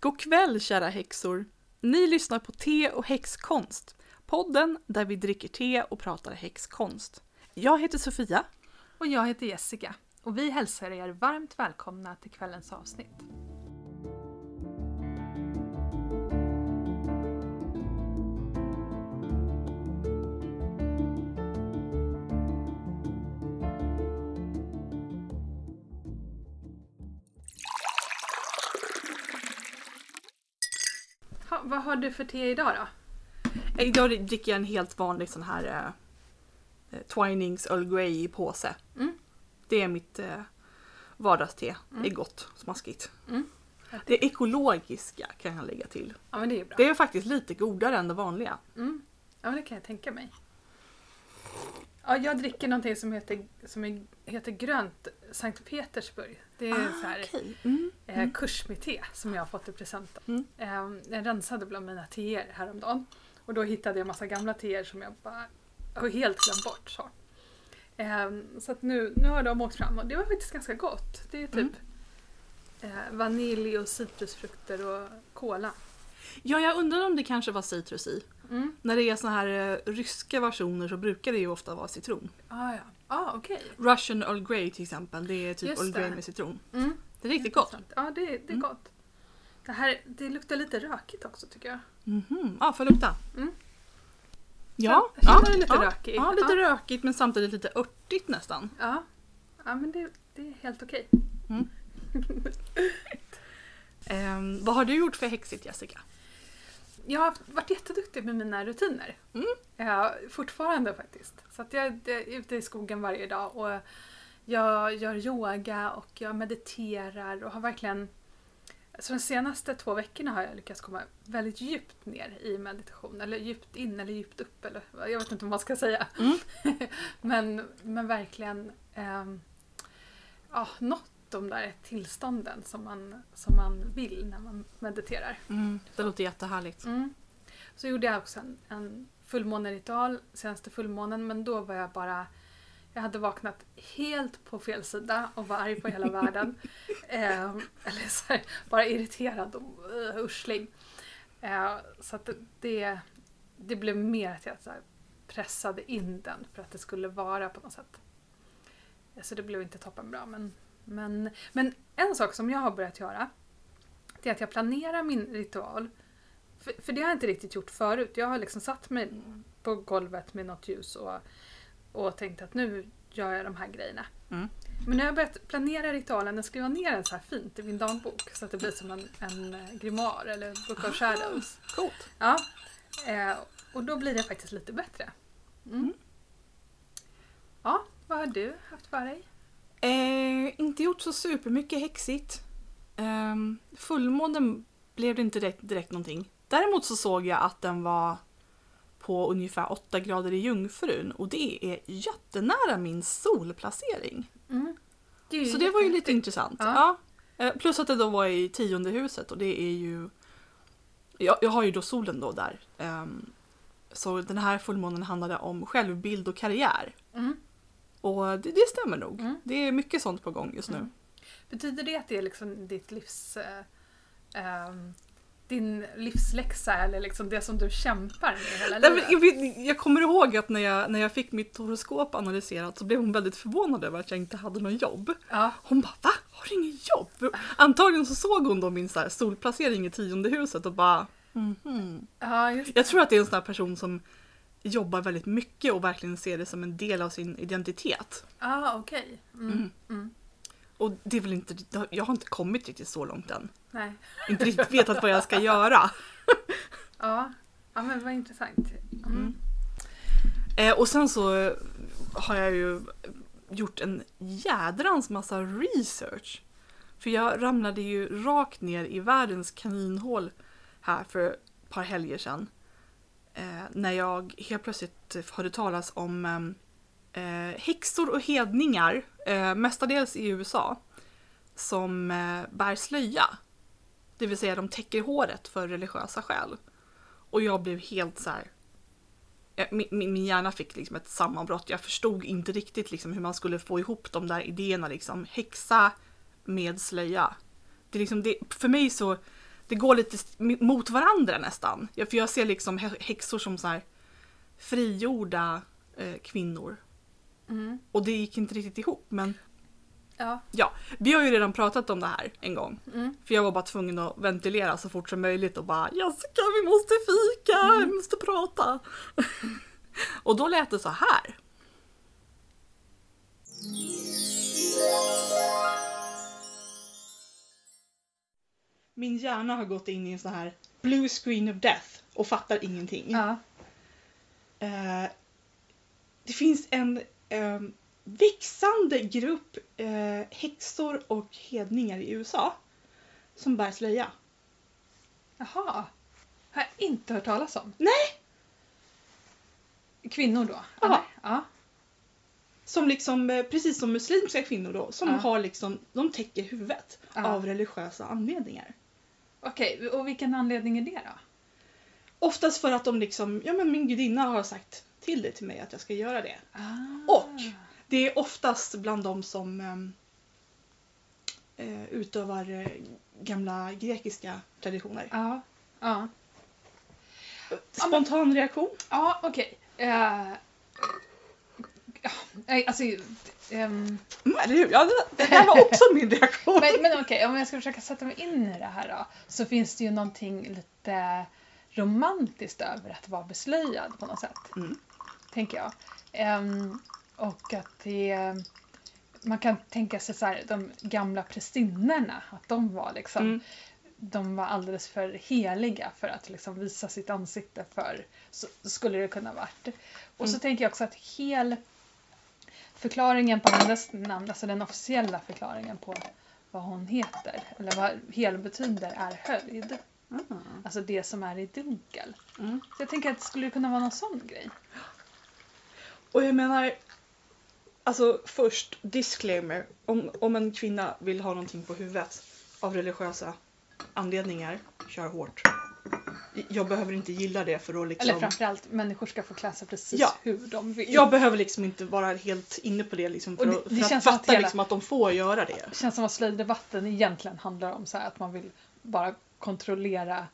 God kväll kära häxor! Ni lyssnar på Te och häxkonst. Podden där vi dricker te och pratar häxkonst. Jag heter Sofia. Och jag heter Jessica. Och vi hälsar er varmt välkomna till kvällens avsnitt. Vad har du för te idag då? Eh, Idag dricker jag en helt vanlig sån här eh, Twinings Earl Grey i påse. Mm. Det är mitt eh, vardagste. Mm. Det är gott, smaskigt. Mm. Det ekologiska kan jag lägga till. Ja det är. Det är faktiskt lite godare än det vanliga. Mm. Ja, det kan jag tänka mig. Ja, jag dricker någonting som heter, som heter grönt Sankt Petersburg. Det är så här, okej. Mm. eh, kursmete som jag har fått i present. Mm. Eh, jag rensade bland mina teer häromdagen. Och då hittade jag massa gamla teer som jag bara har helt glömt bort. Så, eh, så att nu, nu har de åkt fram och det var faktiskt ganska gott. Det är typ Mm. eh, vanilj och citrusfrukter och kola. Ja, jag undrar om det kanske var citrus i. Mm. När det är såna här eh, ryska versioner så brukar det ju ofta vara citron. Ah, ja. ah, okej. Russian Earl Grey till exempel, det är typ Just Earl Grey med citron. Mm. Det är riktigt gott. Ja, det, det är Mm. gott. Det här det luktar lite rökigt också tycker jag. Mhm, ja får jag lukta? Mm. Ja, Känner ja, lite ja, rökig? Ja, lite Ja. rökigt men samtidigt lite örtigt nästan. Ja, ja men det, det är helt okej. Ehm, vad har du gjort för häxigt Jessica? Jag har varit jätteduktig med mina rutiner. Mm. Ja, fortfarande faktiskt. Så att jag är ute i skogen varje dag och jag gör yoga och jag mediterar och har verkligen... Så de senaste två veckorna har jag lyckats komma väldigt djupt ner i meditation. Eller djupt in eller djupt upp. Eller, jag vet inte vad man ska säga. Mm. men, men verkligen ehm, ja, nått de där tillstånden som man, som man vill när man mediterar. Mm, det låter jättehärligt. Mm. Så gjorde jag också en, en fullmåneritual senaste fullmånen men då var jag bara jag hade vaknat helt på fel sida och var arg på hela världen. Eh, eller så här, bara irriterad och uh, urslig. Eh, så att det, det blev mer att jag så här, pressade in den för att det skulle vara på något sätt. Så det blev inte toppenbra. Men, men, men en sak som jag har börjat göra det är att jag planerar min ritual för, för det har jag inte riktigt gjort förut. Jag har liksom satt mig på golvet med något ljus och, och tänkt att nu gör jag de här grejerna. Mm. Men nu har jag börjat planera ritualen och skriva ner den så här fint i min dagbok så att det blir som en, en eh, grimoire eller book of shadows. Coolt. Ja. Eh, och då blir det faktiskt lite bättre. Mm. Mm. Ja, vad har du haft för dig? Eh, inte gjort så supermycket häxigt. Um, fullmånen blev det inte direkt, direkt någonting. Däremot så såg jag att den var på ungefär 8 grader i Jungfrun och det är jättenära min solplacering. Mm. Det Så det var ju lite intressant. Ja. Ja. Eh, Plus att det då var i tionde huset och det är ju... Jag, jag har ju då solen då där. Ehm, så den här fullmånen handlade om självbild och karriär. Mm. Och det, det stämmer nog. Mm. Det är mycket sånt på gång just nu. Mm. Betyder det att det är liksom ditt livs... Eh, ehm, din livsläxa eller liksom det som du kämpar med hela livet? jag, jag kommer ihåg att när jag, när jag fick mitt horoskop analyserat så blev hon väldigt förvånad över att jag inte hade något jobb. Ja. Hon bara va? Har du inget jobb? Antagligen så såg hon då min så här solplacering i tionde huset och bara mhm. ja, just det. Jag tror att det är en sån här person som jobbar väldigt mycket och verkligen ser det som en del av sin identitet. Ah, okej. Mm. Mm. Mm. Och det är väl inte, jag har inte kommit riktigt så långt än. Nej. Inte riktigt vetat vad jag ska göra. Ja. ja, men vad intressant. Mm. Mm. Eh, och sen så har jag ju gjort en jädrans massa research. För jag ramlade ju rakt ner i världens kaninhål här för ett par helger sedan. Eh, när jag helt plötsligt hörde talas om ehm, eh, häxor och hedningar, eh, mestadels i USA, som eh, bär slöja. Det vill säga de täcker håret för religiösa skäl. Och jag blev helt så här. Eh, min, min min hjärna fick liksom ett sammanbrott. Jag förstod inte riktigt liksom hur man skulle få ihop de där idéerna. Liksom. Häxa med slöja. Det är liksom det, för mig så, det går lite mot varandra nästan. Ja, för jag ser liksom hä- häxor som så här frigjorda eh, kvinnor. Mm. Och det gick inte riktigt ihop men Ja. ja, vi har ju redan pratat om det här en gång. Mm. För jag var bara tvungen att ventilera så fort som möjligt och bara Jessica vi måste fika, Mm. vi måste prata. och då lät det så här. Min hjärna har gått in i en sån här blue screen of death och fattar ingenting. Ja. Eh, det finns en eh, växande grupp eh, häxor och hedningar i USA som bär slöja. Jaha. Har jag inte hört talas om. Nej! Kvinnor då? Eller? ja. Som liksom, eh, precis som muslimska kvinnor då, som Ja. har liksom, de täcker huvudet Ja. av religiösa anledningar. Okej, och vilken anledning är det då? Oftast för att de liksom, ja men min gudinna har sagt till det till mig att jag ska göra det. Ah. Och det är oftast bland de som ehm, eh, utövar eh, gamla grekiska traditioner. Ja. Ja, Spontan reaktion? ja okej. Eh, ja, nej, alltså... Mm, eller hur? Ja, det, här var också min reaktion. men men okej, om jag ska försöka sätta mig in i det här då. Så finns det ju någonting lite romantiskt över att vara beslöjad på något sätt. Mm. Tänker jag. Ehm, och att det... Man kan tänka sig så här, de gamla prästinnorna, att de var liksom Mm. de var alldeles för heliga för att liksom visa sitt ansikte för, så skulle det kunna varit. Och så Mm. tänker jag också att hel förklaringen på hennes namn, alltså den officiella förklaringen på vad hon heter, eller vad hel betyder, är höljd. Alltså det som är i dunkel. Mm. Så jag tänker att det skulle kunna vara någon sån grej. Och jag menar, alltså först, disclaimer. Om, om en kvinna vill ha någonting på huvudet av religiösa anledningar, kör hårt. Jag behöver inte gilla det för att liksom... Eller framförallt, människor ska få klä sig precis Ja. hur de vill. Jag behöver liksom inte vara helt inne på det liksom för, det- att, det för att som att fatta hela- liksom att de får göra det. Det känns som att slöjddebatten egentligen handlar om så här att man vill bara kontrollera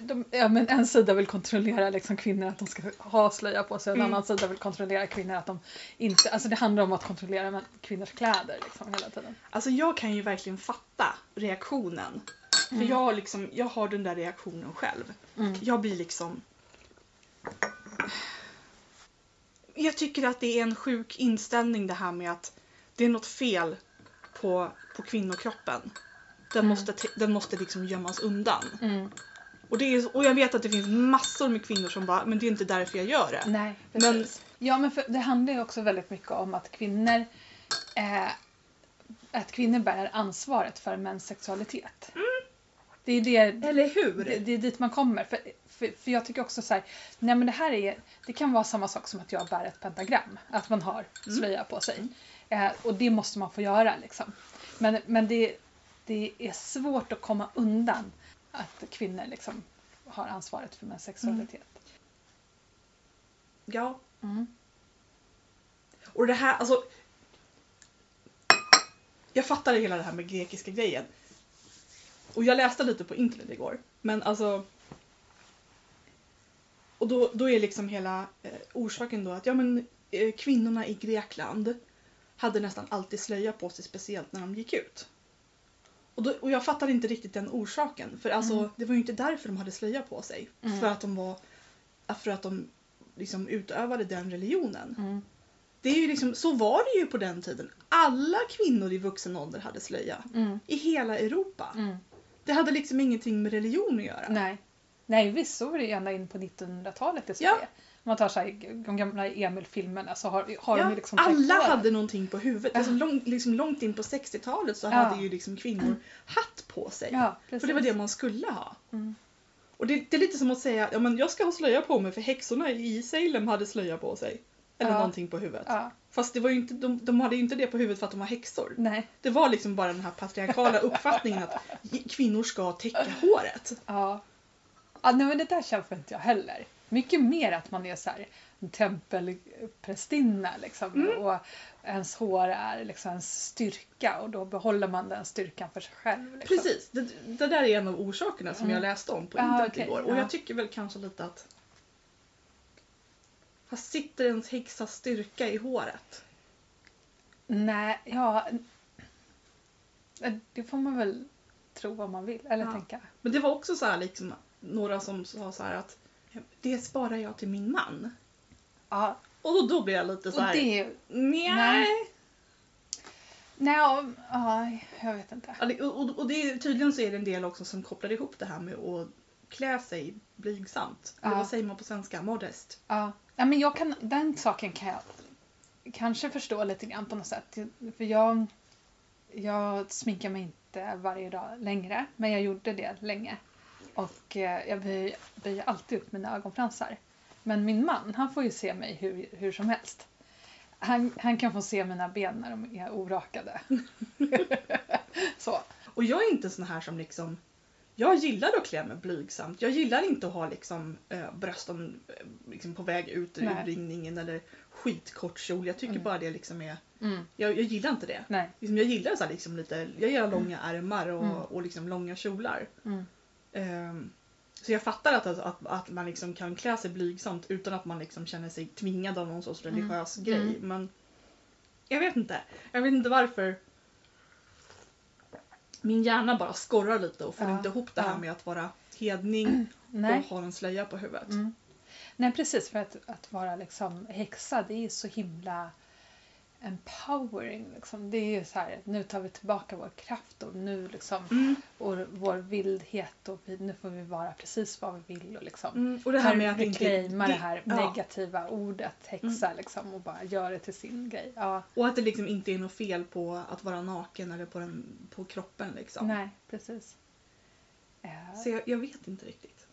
de, ja, men en sida vill kontrollera liksom kvinnor att de ska ha slöja på sig och en Mm. annan sida vill kontrollera kvinnor att de inte... Alltså det handlar om att kontrollera kvinnors kläder liksom hela tiden. Alltså jag kan ju verkligen fatta reaktionen. För jag, liksom, jag har den där reaktionen själv. Mm. Jag blir liksom... Jag tycker att det är en sjuk inställning det här med att det är något fel på, på kvinnokroppen. Den Mm. måste, te- den måste liksom gömmas undan. Mm. Och, det är, och jag vet att det finns massor med kvinnor som bara, men det är inte därför jag gör det. Nej, Men- precis. Ja, men för det handlar ju också väldigt mycket om att kvinnor eh, att kvinnor bär ansvaret för mäns sexualitet. Det är det, Eller hur? det, det är dit man kommer. För, för, för jag tycker också så här, nej men det här är, det kan vara samma sak som att jag bär ett pentagram. Att man har slöja på sig. Eh, och det måste man få göra liksom. Men, men det, det är svårt att komma undan att kvinnor liksom har ansvaret för mäns sexualitet. Ja. Mm. Och det här, alltså. Jag fattar hela det här med grekiska grejen. Och jag läste lite på internet igår. Men alltså. Och då, då är liksom hela eh, orsaken då att ja men eh, kvinnorna i Grekland hade nästan alltid slöja på sig speciellt när de gick ut. Och, då, och jag fattar inte riktigt den orsaken. För alltså Mm. det var ju inte därför de hade slöja på sig. Mm. För att de var för att de liksom utövade den religionen. Mm. Det är ju liksom, så var det ju på den tiden. Alla kvinnor i vuxen ålder hade slöja. Mm. I hela Europa. Det hade liksom ingenting med religion att göra. Nej. Nej, visst så var det ända in på 1900-talet i Sverige. Ja. Man tar så här, de gamla Emil-filmerna så har, har Ja, de ju liksom alla hade någonting på huvudet. Ja. Alltså lång, liksom långt in på 60-talet så Ja. hade ju liksom kvinnor hatt på sig. Ja, precis. För det var det man skulle ha. Mm. Och det, det är lite som att säga ja, men jag ska ha slöja på mig för häxorna i Salem hade slöja på sig. Eller Ja. någonting på huvudet. Ja, Fast det var inte, de, de hade ju inte det på huvudet för att de var häxor. nej. Det var liksom bara den här patriarkala uppfattningen att kvinnor ska täcka håret. Ja. ja nej, men det där köper inte jag heller. Mycket mer att man är så här, en tempelprästinna liksom. Mm. Och ens hår är liksom ens styrka och då behåller man den styrkan för sig själv. Liksom. Precis, det, det där är en av orsakerna som Mm. jag läste om på Ah, internet okej, igår. Och ja. jag tycker väl kanske lite att... Fast sitter ens häxas styrka i håret? Nej, ja. Det får man väl tro vad man vill, eller Ja. tänka. Men det var också så här liksom, några som sa så här att det sparar jag till min man. Ja, Och då, blev jag lite och så här. det... Nej. Nej. Nej, ja, ja, jag vet inte. Det- och, och det är, tydligen så är det en del också som kopplar ihop det här med att klä sig blygsamt. Eller Ja. vad säger man på svenska? Modest. Ja. ja, men jag kan, den saken kan jag kanske förstå lite grann på något sätt. För jag, jag sminkar mig inte varje dag längre, men jag gjorde det länge. Och eh, jag böjer, böjer alltid upp mina ögonfransar. Men min man, han får ju se mig hur, hur som helst. Han, han kan få se mina ben när de är orakade. Så. Och jag är inte sån här som liksom jag gillar att klä mig blygsamt. Jag gillar inte att ha liksom, äh, brösten eh, liksom, på väg ut ur Nej. ringningen eller skitkort kjol. Jag tycker Mm. bara det liksom är... Mm. Jag, jag gillar inte det. Nej. Liksom, jag gillar så här, liksom, lite... Jag gillar långa ärmar och, Mm. och liksom, långa kjolar. Mm. Ehm, så jag fattar att, att, att man liksom kan klä sig blygsamt utan att man liksom känner sig tvingad av någon sorts Mm. religiös grej. Mm. Men jag vet inte. Jag vet inte varför. Min hjärna bara skorrar lite och får Ja, inte ihop det här ja. med att vara hedning och ha en slöja på huvudet. Mm. Nej precis, för att, att vara liksom häxa det är så himla empowering. Liksom. Det är ju så här, nu tar vi tillbaka vår kraft och nu liksom Mm, vår, vår vildhet och vi, nu får vi vara precis vad vi vill och liksom mm. Och det här med att reclaima inte... det här ja, Mm. negativa ordet häxa liksom och bara göra det till sin grej. Ja, och att det liksom inte är något fel på att vara naken eller på, den, på kroppen liksom. nej precis. Eh, Så jag, jag vet inte riktigt.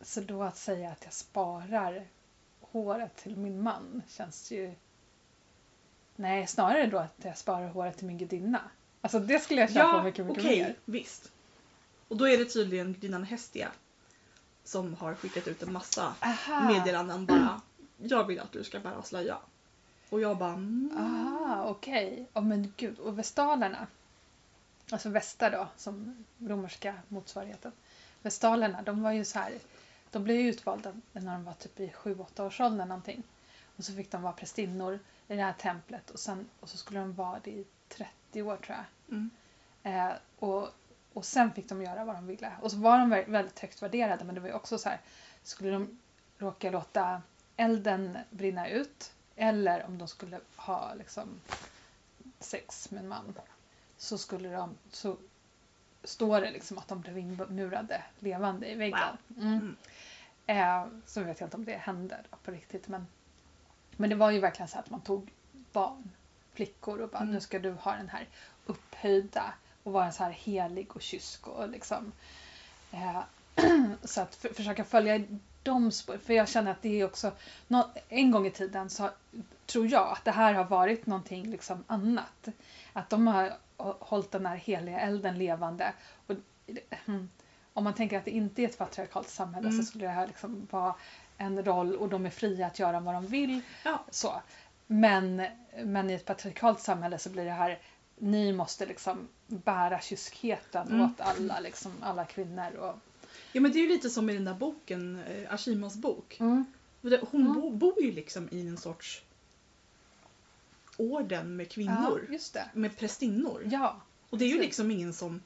Så då att säga att jag sparar håret till min man känns ju... Nej, snarare då att jag sparar håret till min gudinna. Alltså det skulle jag köpa Ja, mycket, mycket okej, mer. visst. Och då är det tydligen gudinnan Hestia som har skickat ut en massa Aha, meddelanden bara Jag vill att du ska bära slöja. Och jag bara mm. okej. Åh men gud, och vestalerna. Alltså västar då, som romerska motsvarigheten. Vestalerna, de var ju så här. De blev ju utvalda när de var typ i 7-8 års ålder någonting. Och så fick de vara prästinnor i det här templet och, sen, och så skulle de vara det i 30 år tror jag. Mm. Eh, och, och sen fick de göra vad de ville. Och så var de vä- väldigt högt värderade men det var ju också så här. Skulle de råka låta elden brinna ut eller om de skulle ha liksom sex med en man så skulle de så står det liksom att de blev inmurade levande i väggen. Mm. Mm. Eh, så vet jag inte om det hände på riktigt men, men det var ju verkligen så att man tog barn, flickor och bara Mm. nu ska du ha den här upphöjda och vara så här helig och kysk och liksom eh, så att för, försöka följa de spår, för jag känner att det är också nå- en gång i tiden så tror jag att det här har varit någonting liksom annat. Att de har hå- hållit den här heliga elden levande. Och, mm, om man tänker att det inte är ett patriarkalt samhälle Mm. så skulle det här liksom vara en roll och de är fria att göra vad de vill. Ja. Så. Men, men i ett patriarkalt samhälle så blir det här ni måste liksom bära kyskheten Mm. åt alla, liksom, alla kvinnor. Och, ja men det är ju lite som i den där boken, eh, Ashimas bok. mm. Hon Mm. bo, bor ju liksom i en sorts orden med kvinnor. Ja. Med prästinnor. Ja, Och det är ju liksom ingen som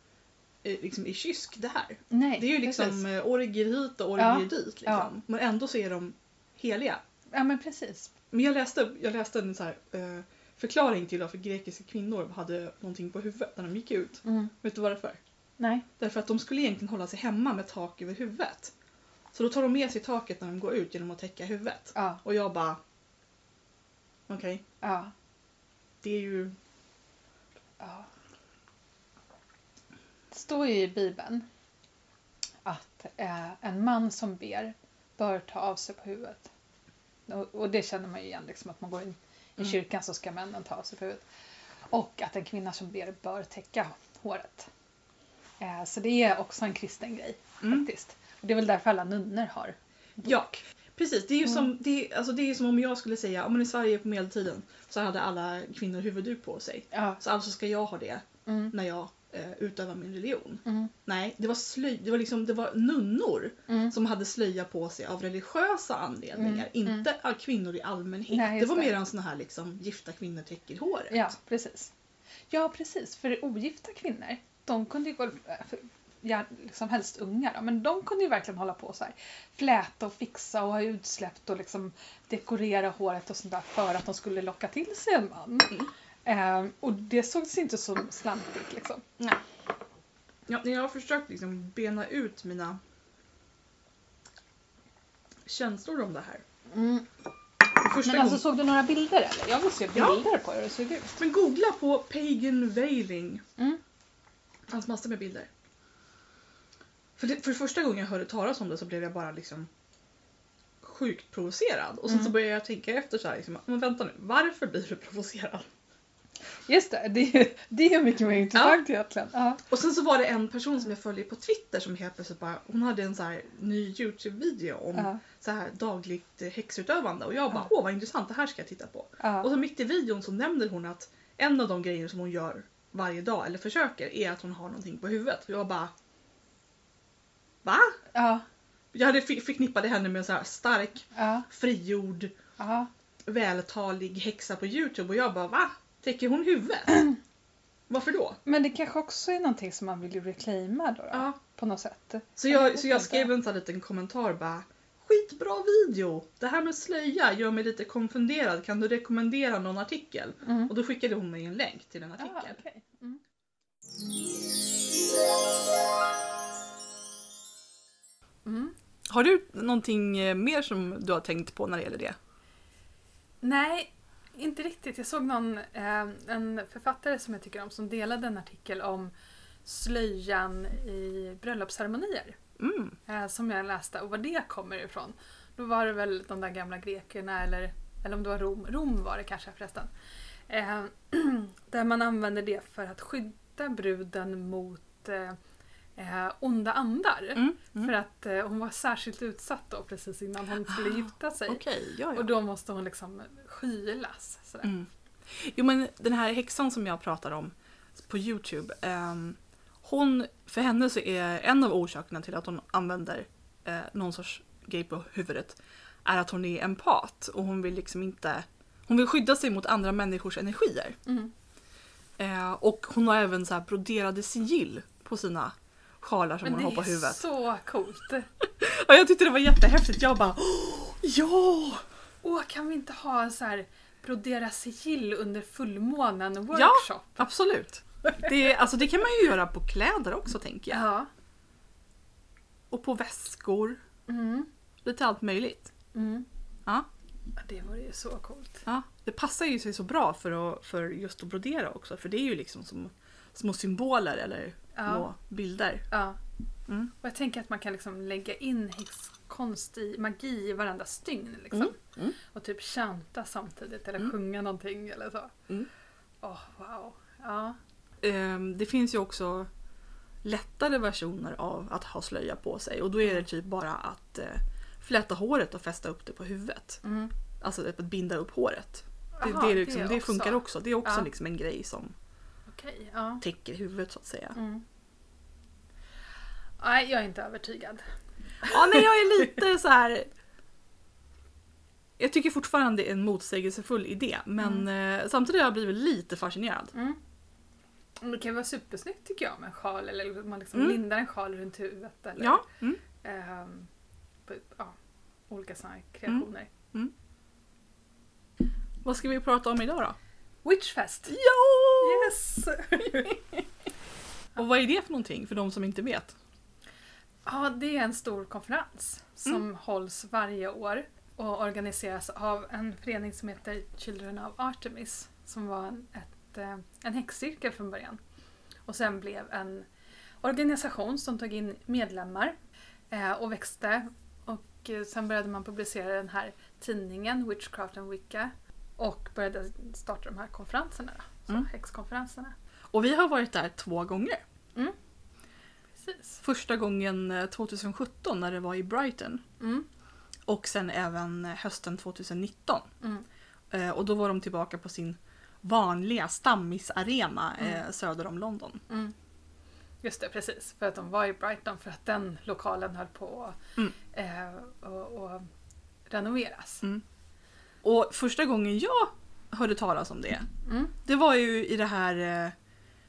liksom är kysk det här. nej. Det är ju liksom precis. eh, orgier hit och orgier Ja. dit. Liksom. Ja. Men ändå så är de heliga. Ja, men precis. Men jag läste, jag läste en så här, eh, förklaring till varför grekiska kvinnor hade någonting på huvudet när de gick ut. Mm. Vet du varför? Nej. Därför att de skulle egentligen hålla sig hemma med tak över huvudet. Så då tar de med sig taket när de går ut genom att täcka huvudet. Ja, Och jag bara... Okej, ja, det är ju... ja. Står ju i Bibeln att eh, en man som ber bör ta av sig på huvudet. Och, det känner man ju igen, liksom, att man går in i Mm. kyrkan så ska männen ta av sig på huvudet. Och att en kvinna som ber bör täcka håret. Eh, så det är också en kristen grej Mm. faktiskt. Och det är väl därför alla nunnor har Ja, Precis, det är ju Mm. som, det är, alltså det är som om jag skulle säga, om man i Sverige på medeltiden så hade alla kvinnor huvudduk på sig. Ja. Så alltså ska jag ha det Mm. när jag eh, utövar min religion. Mm. Nej, det var slöj, det var liksom, det var nunnor Mm. som hade slöja på sig av religiösa anledningar. Mm, Inte av kvinnor i allmänhet. Nej, det var mer en sån här liksom, gifta kvinnor täcker håret. Ja, precis. Ja, precis. För ogifta kvinnor, de kunde ju gå, för- ja, liksom helst unga då, men de kunde ju verkligen hålla på så här. Fläta och fixa och ha utsläppt och liksom dekorera håret och sånt där för att de skulle locka till sig en man. Mm. Ehm, och det sågs inte som slantigt liksom. Nej. Ja, när jag har försökt liksom bena ut mina känslor om det här. Första Men alltså gången- såg du några bilder eller? Jag vill se Ja. bilder på hur det såg ut. Men googla på Pagan Veiling. Mm. Det fanns massor med bilder. För, det, för första gången jag hörde talas om det så blev jag bara liksom sjukt provocerad. Och sen Mm. så började jag tänka efter så här, liksom, men vänta nu, varför blir du provocerad? Just det, det är, det är mycket mer intressant egentligen. Ja. Och sen så var det en person som jag följer på Twitter som helt plötsligt bara, hon hade en så här ny Youtube-video om Ja. så här dagligt häxutövande och jag bara, Ja. åh vad intressant, det här ska jag titta på. Och Ja. så mitt i videon så nämner hon att en av de grejer som hon gör varje dag, eller försöker, är att hon har någonting på huvudet. Och jag bara... Va? Ja. Jag hade förknippade henne med en så här stark, Ja. frigjord, Ja. vältalig häxa på Youtube och jag bara va? Täcker hon huvudet? Varför då? Men det kanske också är någonting som man vill reclaima då, då Ja. på något sätt. Så Jag så jag skrev en sån liten kommentar bara Skitbra video! Det här med slöja gör mig lite konfunderad. Kan du rekommendera någon artikel? Mm. Och då skickade hon mig en länk till en artikel. Ah, okej. mm. Mm. Har du någonting eh, mer som du har tänkt på när det gäller det? Nej, inte riktigt. Jag såg någon, eh, en författare som jag tycker om som delade en artikel om slöjan i bröllopsceremonier. Mm. Eh, som jag läste och var det kommer ifrån. Då var det väl de där gamla grekerna eller, eller om det var Rom. Rom var det kanske förresten. Eh, där man använde det för att skydda bruden mot eh, eh, onda andar. Mm. För att eh, hon var särskilt utsatt då precis innan hon skulle Ah, gifta sig. Okej, ja, ja. Och då måste hon liksom skylas. Sådär. Mm. Jo men den här häxan som jag pratar om på Youtube. ehm, hon, för henne så är en av orsakerna till att hon använder eh, någon sorts grej på huvudet är att hon är empat och hon vill liksom inte hon vill skydda sig mot andra människors energier. Mm. Eh, och hon har även så här broderade sigill på sina sjalar som Men det har på är huvudet. så coolt. Ja, jag tyckte det var jättehäftigt. Jag bara "Åh, ja! Åh, kan vi inte ha en så här brodera sigill under fullmånen Ja. workshop? Absolut. Det, alltså, det kan man ju göra på kläder också tänker jag. Ja. Och på väskor. Mm. Lite allt möjligt. Mm. Ja. Ja, Det vore ju så coolt. Ja, det passar ju sig så bra för, att, för just att brodera också. För det är ju liksom som små symboler eller Ja. små bilder. Ja. Mm. Och jag tänker att man kan liksom lägga in häxkonst i magi i varenda stygn. Liksom. Mm. Mm. Och typ chanta samtidigt eller Mm. sjunga någonting eller så. Mm. Åh, wow. Ja. Ehm, det finns ju också lättare versioner av att ha slöja på sig. Och då är det typ bara att eh, fläta håret och fästa upp det på huvudet. Mm. Alltså att binda upp håret. Det, Jaha, det, är liksom, det, också. funkar också. Det är också Ja. liksom en grej som Okej, ja. täcker huvudet så att säga. Mm. Nej, jag är inte övertygad. Ja, nej, jag är lite så här. Jag tycker fortfarande det är en motsägelsefull idé men eh, samtidigt har jag blivit lite fascinerad. Mm. Det kan vara supersnyggt tycker jag med en sjal eller man liksom Mm. lindar en sjal runt huvudet. Eller, Ja. Mm. ehm, på, ja, olika sådana kreationer. Vad ska vi prata om idag då? Witchfest! Ja! Yes! Och vad är det för någonting för de som inte vet? Ja, det är en stor konferens som Mm. hålls varje år och organiseras av en förening som heter Children of Artemis som var en, ett, eh, en häxcirkel från början. Och sen blev en organisation som tog in medlemmar eh, och växte. Och eh, sen började man publicera den här tidningen Witchcraft and Wicca och började starta de här konferenserna. Då, så Mm. Häxkonferenserna. Och vi har varit där två gånger. Precis. Första gången eh, 2017 när det var i Brighton. Mm. Och sen även hösten 2019. Mm. Eh, och då var de tillbaka på sin vanliga stammisarena eh, Mm. söder om London. Mm. Just det, precis. För att de var i Brighton för att den lokalen höll på att Mm. eh, och, och renoveras. Mm. Och första gången jag hörde talas om det, Mm. det var ju i det här eh,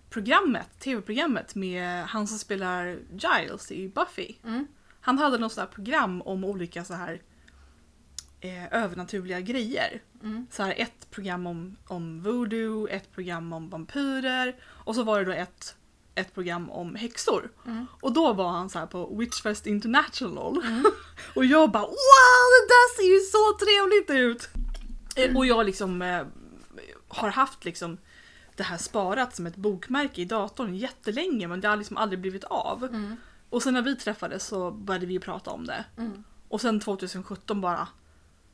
programmet, tv-programmet med han som spelar Giles i Buffy. Mm. Han hade något sånt här program om olika så här eh, övernaturliga grejer. Mm. Så här ett program om, om voodoo, ett program om vampyrer och så var det då ett, ett program om häxor. Mm. Och då var han så här på Witchfest International. Mm. Och jag bara wow det där ser ju så trevligt ut! Eh, Och jag liksom eh, har haft liksom det här sparat som ett bokmärke i datorn jättelänge men det har liksom aldrig blivit av. Mm. Och sen när vi träffades så började vi prata om det. Mm. Och sen 2017 bara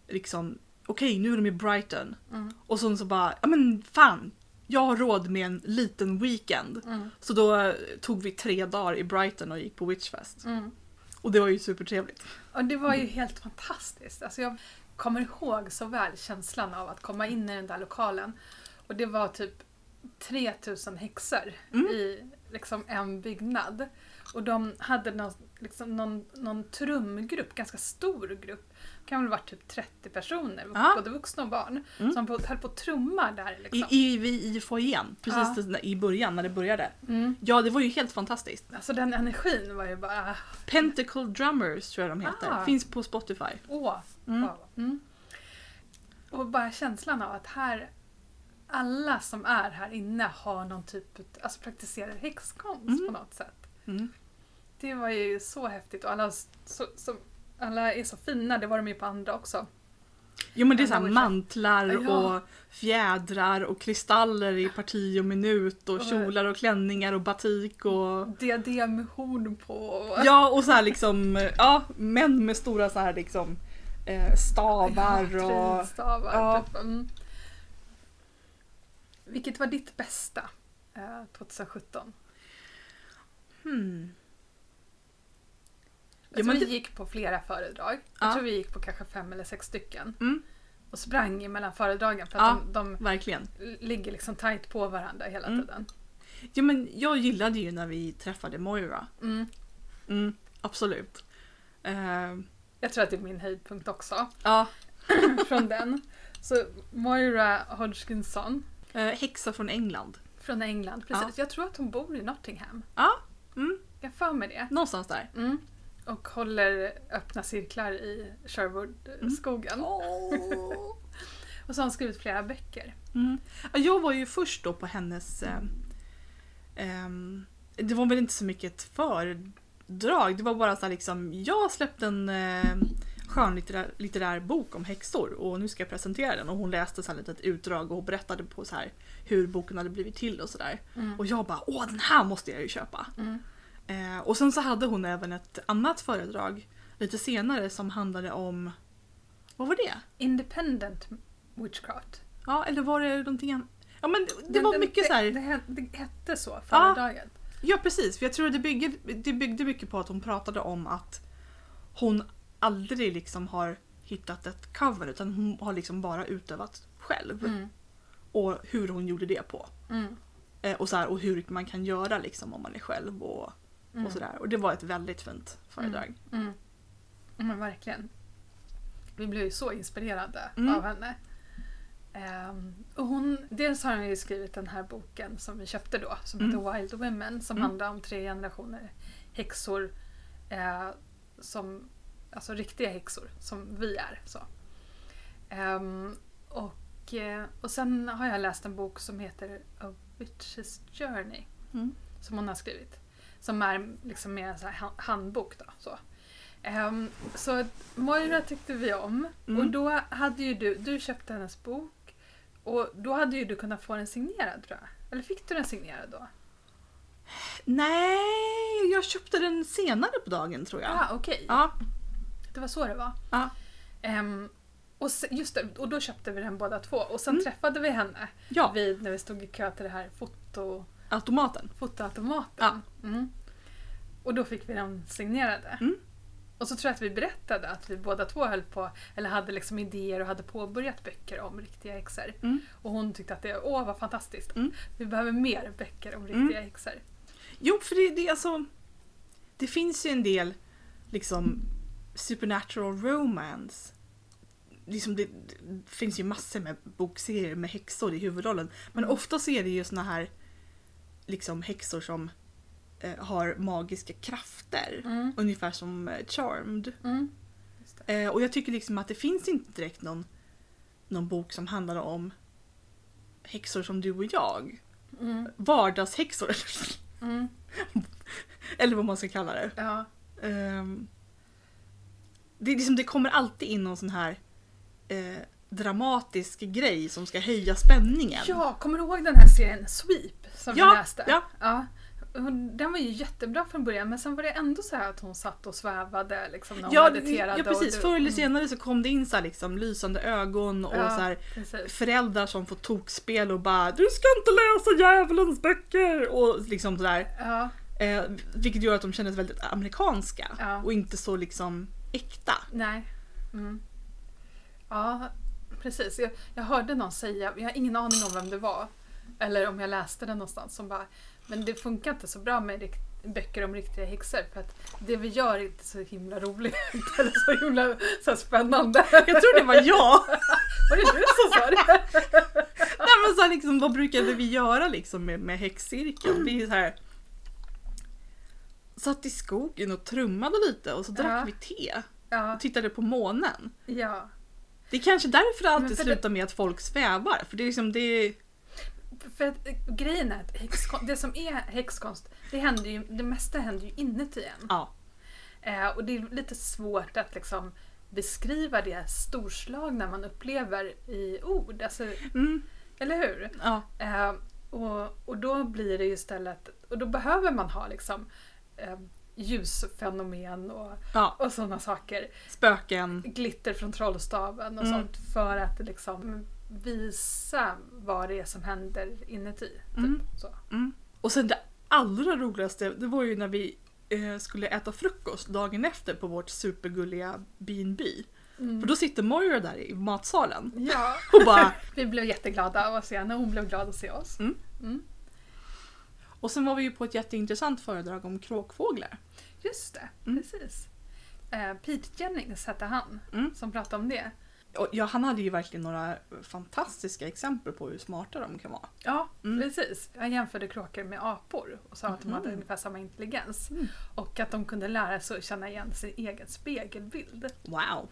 liksom okej nu är de i Brighton. Mm. Och sen så bara ja men fan jag har råd med en liten weekend. Mm. Så då eh, tog vi tre dagar i Brighton och gick på Witchfest. Mm. Och det var ju supertrevligt. Och det var ju helt fantastiskt. Alltså jag kommer ihåg så väl känslan av att komma in i den där lokalen. Och det var typ 3000 häxor Mm. i liksom en byggnad. Och de hade någon, liksom någon, någon trumgrupp, ganska stor grupp. Det kan väl vara typ 30 personer, Ja. både vuxna och barn, Mm. som på- höll på att trumma där. Liksom. i, i, i foajén, precis det- i början när det började. Mm. Ja, det var ju helt fantastiskt. Alltså den energin var ju bara... Pentacle Drummers tror jag de heter. Ah. Finns på Spotify. Åh! Mm. Mm. Och bara känslan av att här alla som är här inne har någon typ av- alltså praktiserar häxkonst Mm. på något sätt. Mm. Det var ju så häftigt och alla, så, så, alla är så fina, det var de ju på andra också. Jo men det är såhär mantlar Ja. och fjädrar och kristaller i parti och minut och kjolar och klänningar och batik och Diadem med horn på. Ja och så här liksom, ja män med stora så här liksom eh, stavar Ja, och trinstavar, ja. typ. Mm. Vilket var ditt bästa eh, 2017? hmm. Jag Ja, tror vi det- gick på flera föredrag. Ja. Jag tror vi gick på kanske fem eller sex stycken. Mm. Och sprang mellan föredragen för att de, de ligger liksom tajt på varandra hela Mm. tiden. Ja men jag gillade ju när vi träffade Moira. Mm. Mm, absolut. Eh, Jag tror att det är min höjdpunkt också. ja, från den. Så Moira Hodgkinson eh, häxa från England. från England. Precis. Jag tror att hon bor i Nottingham. Ja, mm, Jag för mig det. någonstans där. Mm. Och håller öppna cirklar i Sherwood-skogen. Och så har hon skrivit flera böcker. Mm. Ja, Jag var ju först då på hennes... Eh, ehm, det var väl inte så mycket ett föredrag. Det var bara så här liksom, jag släppte en eh, skönlitterär litterär bok om häxor och nu ska jag presentera den. Och hon läste så här litet utdrag och berättade på så här hur boken hade blivit till och sådär. Mm. Och jag bara, åh den här måste jag ju köpa. Mm. Eh, och sen så hade hon även ett annat föredrag lite senare som handlade om... Vad var det? Independent Witchcraft. Ja, eller var det någonting annat? Ja men det Den- var den- mycket så här... Det, det, det hette så, föredraget. Ja precis, för jag tror att det byggde, det byggde mycket på att hon pratade om att hon aldrig liksom har hittat ett cover utan hon har liksom bara utövat själv. Mm. Och hur hon gjorde det på. Mm. Eh, och, så här, och hur man kan göra liksom om man är själv och, Mm. och sådär. Och det var ett väldigt fint föredrag. Mm. Mm, Men verkligen. Vi blev ju så inspirerade Mm. av henne. Ehm, och hon, dels har hon ju skrivit den här boken som vi köpte då, som Mm. heter Wild Women, som Mm. handlar om tre generationer häxor, eh, som, alltså riktiga häxor, som vi är. Så. Ehm, och, eh, och sen har jag läst en bok som heter A Witch's Journey Mm. som hon har skrivit. Som är liksom mer en så handbok. Då, så. Ehm, så Moira tyckte vi om Mm. och då hade ju du, du köpte hennes bok och då hade ju du kunnat få den signerad tror jag. Eller fick du den signerad då? Nej, jag köpte den senare på dagen tror jag. Ja, ah, okej. Ja. Det var så det var. Ja. Ehm, och se, just det, och då köpte vi den båda två och sen Mm. träffade vi henne ja, vid, när vi stod i kö till det här foto, automaten. fotoautomaten. Mm. Och då fick vi den signerade. Mm. Och så tror jag att vi berättade att vi båda två höll på, eller hade liksom idéer och hade påbörjat böcker om riktiga häxor. Mm. Och hon tyckte att det åh vad fantastiskt. Mm. Vi behöver mer böcker om riktiga häxor. Jo, för det, det är alltså... Det finns ju en del liksom supernatural romance. Liksom det, det finns ju massor med bokserier med häxor i huvudrollen. Men Mm. ofta så är det ju såna här liksom häxor som har magiska krafter. Mm. Ungefär som eh, Charmed. Mm. Just det. Eh, och jag tycker liksom att det finns inte direkt någon, någon bok som handlar om häxor som du och jag. Mm. Vardagshäxor. Mm. Eller vad man ska kalla det. Ja. Ehm, det, liksom, det kommer alltid in någon sån här eh, dramatisk grej som ska höja spänningen. ja, kommer du ihåg den här serien Sweep som Ja, vi läste? ja. ja. Hon- Den var ju jättebra från början men sen var det ändå så här att hon satt och svävade liksom när hon Ja, mediterade. ja precis. du- Förr eller Mm. senare så kom det in så här, liksom, lysande ögon och Ja. så här, föräldrar som får tokspel och bara Du ska inte läsa djävulens böcker! Och liksom sådär. Ja, Eh, vilket gör att de kändes väldigt amerikanska Ja. och inte så liksom äkta. nej. Mm. Ja, precis. Jag, jag hörde någon säga, jag har ingen aning om vem det var. Eller om jag läste det någonstans som bara Men det funkar inte så bra med böcker om riktiga häxor för att det vi gör är inte så himla roligt eller så himla så spännande. Jag tror det var jag! Var det du som sa det? Nej men så här, liksom, vad brukade vi göra liksom med, med häxcirkeln? Vi är så här satt i skogen och trummade lite och så drack Ja. vi te Ja, och tittade på månen. ja. Det är kanske därför det alltid slutar med att folk svävar. För det är liksom det... För att, eh, grejen är att häxkonst, det som är häxkonst, det, händer ju, det mesta händer ju inuti en. Ja. Eh, och det är lite svårt att liksom beskriva det storslagna man upplever i ord. Alltså, Mm, eller hur? ja. Eh, och, och då blir det ju istället, och då behöver man ha liksom eh, ljusfenomen och, ja. och sådana saker. Spöken. Glitter från trollstaven och Mm. sånt för att liksom visa vad det är som händer inuti. Typ. Mm. Mm. Och sen det allra roligaste, det var ju när vi eh, skulle äta frukost dagen efter på vårt supergulliga B&B. Mm. För då sitter Moira där i matsalen Ja, och bara vi blev jätteglada av att se henne. Hon blev glad att se oss. Mm. Mm. Och sen var vi ju på ett jätteintressant föredrag om kråkfåglar. Just det, Mm. precis. Eh, Pete Jennings hette han som pratade om det. Ja, han hade ju verkligen några fantastiska exempel på hur smarta de kan vara. Ja, Mm. precis. Han jämförde kråkor med apor och sa att de hade Mhm. ungefär samma intelligens. Mm. Och att de kunde lära sig att känna igen sin egen spegelbild. Wow.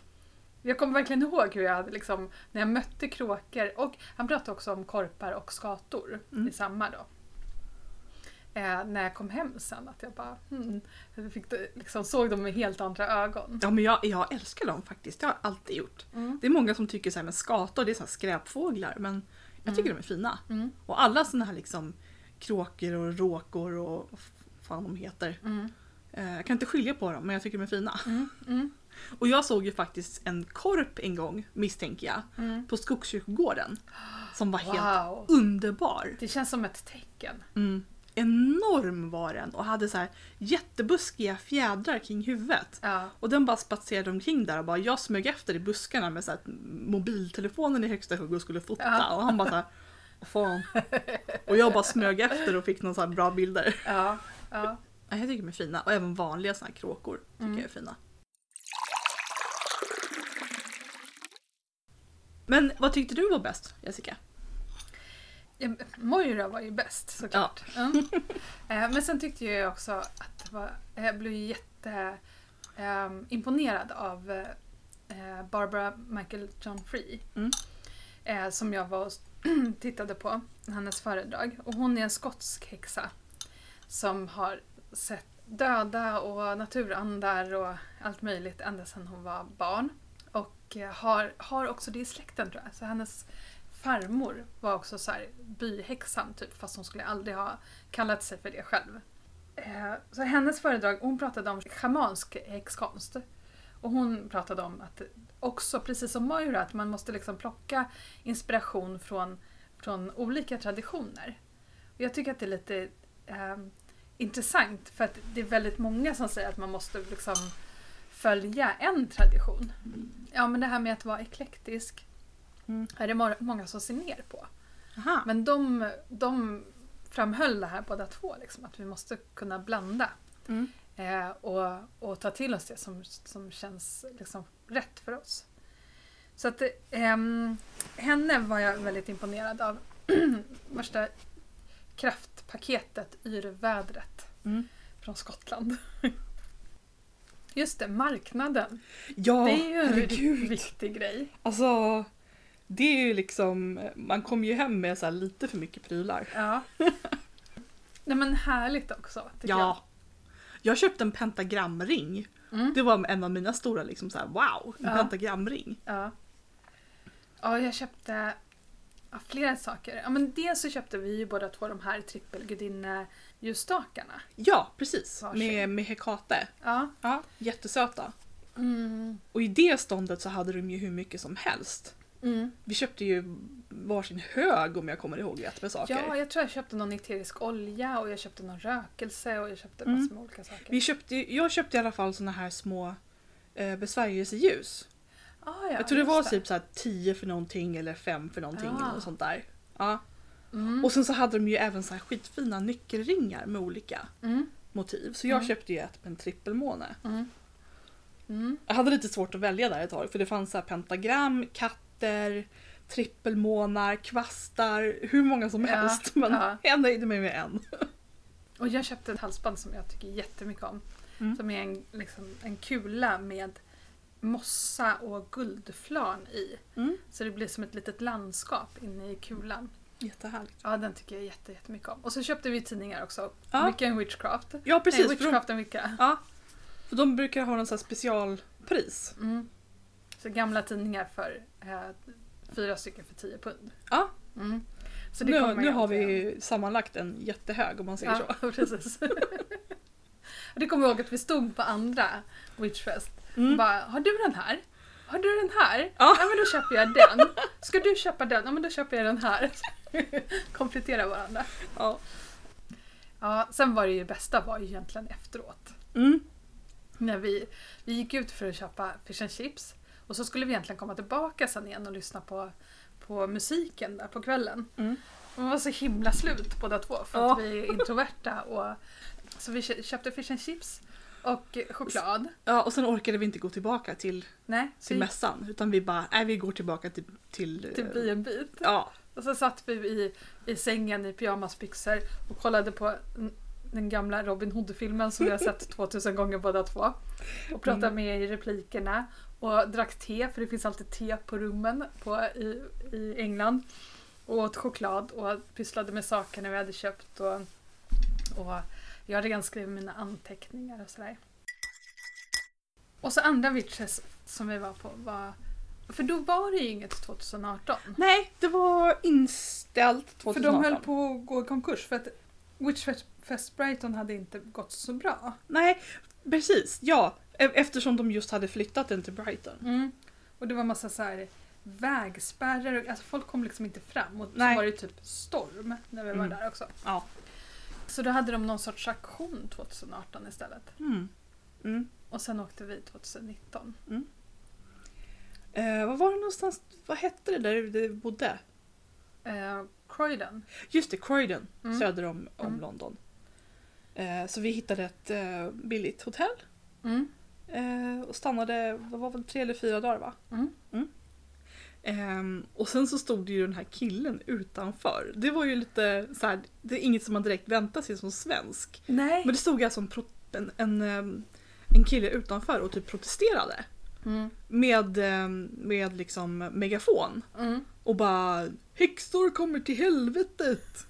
Jag kommer verkligen ihåg hur jag liksom, när jag mötte kråkor, och han pratade också om korpar och skator Mm. i samma då. Eh, när jag kom hem sen, att jag bara hmm, jag fick, liksom, såg dem med helt andra ögon. Ja men jag, jag älskar dem faktiskt, det har jag alltid gjort. Mm. Det är många som tycker så här, men skator det är så skräpfåglar men jag tycker Mm. de är fina. Mm. Och alla såna här liksom kråkor och råkor och vad fan de heter. Mm. Eh, jag kan inte skilja på dem men jag tycker de är fina. Mm. Mm. Och jag såg ju faktiskt en korp en gång, misstänker jag, Mm. på Skogskyrkogården. Som var helt Wow! underbar. Det känns som ett tecken. Mm. Enorm var den och hade så här jättebuskiga fjädrar kring huvudet. Ja. Och den bara spatserade omkring där och bara jag smög efter i buskarna med så här mobiltelefonen i högsta hugg och skulle fota. Ja. Och han bara så här, "Vad fan. Och jag bara smög efter och fick några så här bra bilder. Ja. Ja, Jag tycker de är fina och även vanliga såna här kråkor tycker Mm. jag är fina. Men vad tyckte du var bäst Jessica? Ja, Moira var ju bäst såklart. Mm. Eh, Men sen tyckte jag också att det var, jag blev jätte ehm, imponerad av eh, Barbara Michael John Free. Mm. Eh, som jag var och tittade på, hennes föredrag. Och hon är en skotsk häxa som har sett döda och naturandar och allt möjligt ända sedan hon var barn. Och har, har också det i släkten tror jag. Så hennes farmor var också så här byhäxan typ fast hon skulle aldrig ha kallat sig för det själv. Eh, så hennes föredrag, hon pratade om schamansk häxkonst. Och hon pratade om att också, precis som Moira, att man måste liksom plocka inspiration från, från olika traditioner. Och jag tycker att det är lite eh, intressant för att det är väldigt många som säger att man måste liksom följa en tradition. Ja men det här med att vara eklektisk Mm. är det må- många som ser ner på. Aha. Men de, de framhöll det här båda två, liksom, att vi måste kunna blanda. Mm. Eh, och, och ta till oss det som, som känns liksom, rätt för oss. Så att ehm, henne var jag väldigt imponerad av. Värsta kraftpaketet yrvädret Mm. från Skottland. Just det, marknaden. Ja, det är ju en herregud. viktig grej. Alltså, det är ju liksom, man kommer ju hem med så lite för mycket prylar. Ja. Nej men härligt också. Ja. Jag köpte en pentagramring. Jag. Mm. Det var en av mina stora liksom så här, wow, en Ja. pentagramring. Ja. Ja, jag köpte ja, flera saker. Ja, men dels så köpte vi ju båda två de här trippelgudinne-ljusstakarna. Ja, precis. Varsin. Med, med Hekate. Ja. Ja, jättesöta. Mm. Och i det ståndet så hade de ju hur mycket som helst. Mm. Vi köpte ju varsin hög om jag kommer ihåg rätt med saker. Ja, jag tror jag köpte någon eterisk olja och jag köpte någon rökelse och jag köpte Mm. massor med olika saker. Vi köpte, jag köpte i alla fall såna här små eh, besvärjelseljus. Ah, ja, jag tror det var typ så här 10 för någonting eller 5 för någonting Ah. eller något sånt där. Ja. Mm. Och sen så hade de ju även så här skitfina nyckelringar med olika Mm. motiv. Så jag Mm. köpte ju ett med en trippelmåne. Mm. Mm. Jag hade lite svårt att välja där ett tag för det fanns så här pentagram, katter, trippelmånar, kvastar, hur många som Ja, helst. Men ja. jag nöjde mig med en. Och jag köpte ett halsband som jag tycker jättemycket om. Mm. Som är en, liksom, en kula med mossa och guldflarn i. Mm. Så det blir som ett litet landskap inne i kulan. Jättehärligt. Ja, den tycker jag jätte, jättemycket om. Och så köpte vi tidningar också. Ja. Mycket en witchcraft. Ja precis. Nej, för, de, witchcraft och mycket. ja, för de brukar ha någon sån specialpris. Mm. Så gamla tidningar för eh, fyra stycken för 10 pund. Ja, Mm. Så nu, kommer nu jag har vi sammanlagt en jättehög om man säger så. Ja, precis. Och det kommer jag ihåg att vi stod på andra Witchfest Mm. och bara, har du den här? Har du den här? Ja. Ja men då köper jag den. Ska du köpa den? Ja men då köper jag den här. Komplettera varandra. Ja. Ja, sen var det ju det bästa var ju egentligen efteråt. Mm. När vi, vi gick ut för att köpa fish and chips och så skulle vi egentligen komma tillbaka sen igen och lyssna på, på musiken där på kvällen. Mm. Vi var så himla slut båda två för att vi är introverta. Och, så vi kö- köpte fish and chips och choklad. ja, och sen orkade vi inte gå tillbaka till, Nej, till mässan utan vi bara, nej vi går tillbaka till... till, till eh, B&B. Ja. Och så satt vi i, i sängen i pyjamasbyxor och kollade på den gamla Robin Hood-filmen som vi har sett 2000 gånger båda två. Och pratade Mm. med i replikerna och drack te, för det finns alltid te på rummen på, i, i England. Och åt choklad och pysslade med sakerna vi hade köpt. Och, och jag renskrev mina anteckningar och sådär. Och så andra witches som vi var på var... För då var det ju inget 2018. Nej, det var inställt 2018. För de höll på att gå i konkurs för att Witchfest Brighton hade inte gått så bra. Nej, precis. Ja, eftersom de just hade flyttat den till Brighton. Och det var massa så här vägspärrar, och- alltså folk kom liksom inte fram och Nej. så var det typ storm när vi var Mm. där också. Ja. Så då hade de någon sorts aktion 2018 istället. Mm. Mm. Och sen åkte vi 2019. Eh, vad var det någonstans, vad hette det där du bodde? Eh, Croydon. Just det, Croydon, Mm. söder om, om Mm. London. Eh, så vi hittade ett eh, billigt hotell Mm. Eh, och stannade, vad var det, tre eller fyra dagar va? Mm. Ehm, och sen så stod det ju den här killen utanför. Det var ju lite så här, det är inget som man direkt väntar sig som svensk. Nej. Men det stod alltså en, en, en, ehm, en kille utanför och typ protesterade. Mm. Med, ehm, med liksom megafon. Mm. Och bara Häxor kommer till helvetet!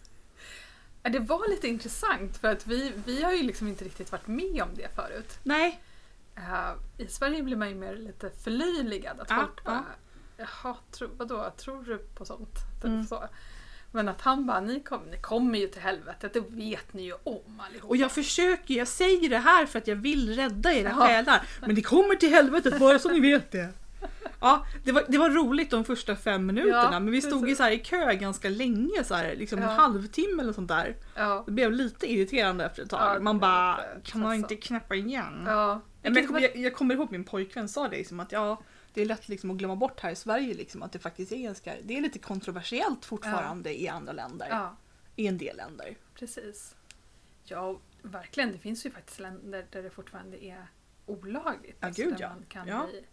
Det var lite intressant för att vi, vi har ju liksom inte riktigt varit med om det förut. Nej. Eh, I Sverige blir man ju mer lite förlöjligad. Att Ja, folk bara, jaha, tro, vadå, tror du på sånt? Typ Mm. så. Men att han bara, ni, kom, ni kommer ju till helvetet, det vet ni ju om allihopa. Och jag försöker, jag säger det här för att jag vill rädda era Ja. själar. Men det kommer till helvetet bara så ni vet det. Ja, det var, det var roligt de första fem minuterna Ja, men vi stod precis. så här i kö ganska länge, så här, liksom Ja. en halvtimme eller sånt där. Ja, Det blev lite irriterande efter ett tag. Man bara, kan man tröttsamt. inte knäppa igen? ja. Men Vilket jag, jag, jag kommer ihåg min pojkvän sa det liksom att ja, det är lätt liksom att glömma bort här i Sverige liksom att det faktiskt är ganska, det är lite kontroversiellt fortfarande i andra länder. Ja, I en del länder. precis. Ja, verkligen. Det finns ju faktiskt länder där det fortfarande är olagligt. Ja, alltså gud, där ja. man kan Ja. bli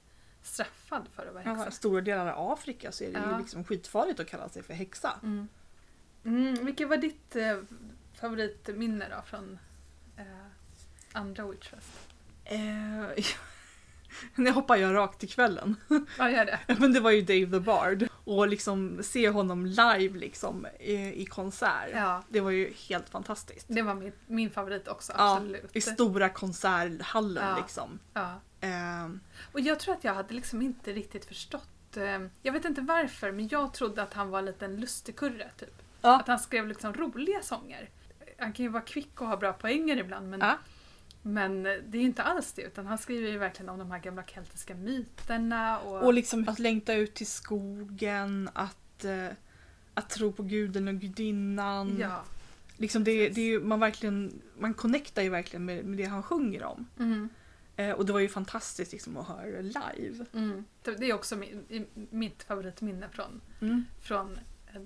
straffad för att vara Ja, häxa. I stora delar av Afrika så är det Ja. ju liksom skitfarligt att kalla sig för häxa. Mm. Mm, vilket var ditt eh, favoritminne då från eh, andra Witchfest? Eh, nu hoppar jag rakt till kvällen. Ja, gör det. Men det var ju Dave the Bard. Och liksom se honom live liksom i, i konsert. Ja, Det var ju helt fantastiskt. det var min, min favorit också, Ja, absolut. I stora konserthallen Ja. liksom. ja. Ehm, Och jag tror att jag hade liksom inte riktigt förstått, eh, jag vet inte varför, men jag trodde att han var en liten lustigkurre typ. Att han skrev liksom roliga sånger. Han kan ju vara kvick och ha bra poänger ibland men. Men det är ju inte alls det utan han skriver ju verkligen om de här gamla keltiska myterna och, och liksom att längta ut till skogen, att, eh, att tro på guden och gudinnan. ja. Liksom det, det är ju, man, verkligen, man connectar ju verkligen med, med det han sjunger om. Mm, Eh, och det var ju fantastiskt liksom, att höra det live. mm. Det är också min, mitt favoritminne från, Mm. från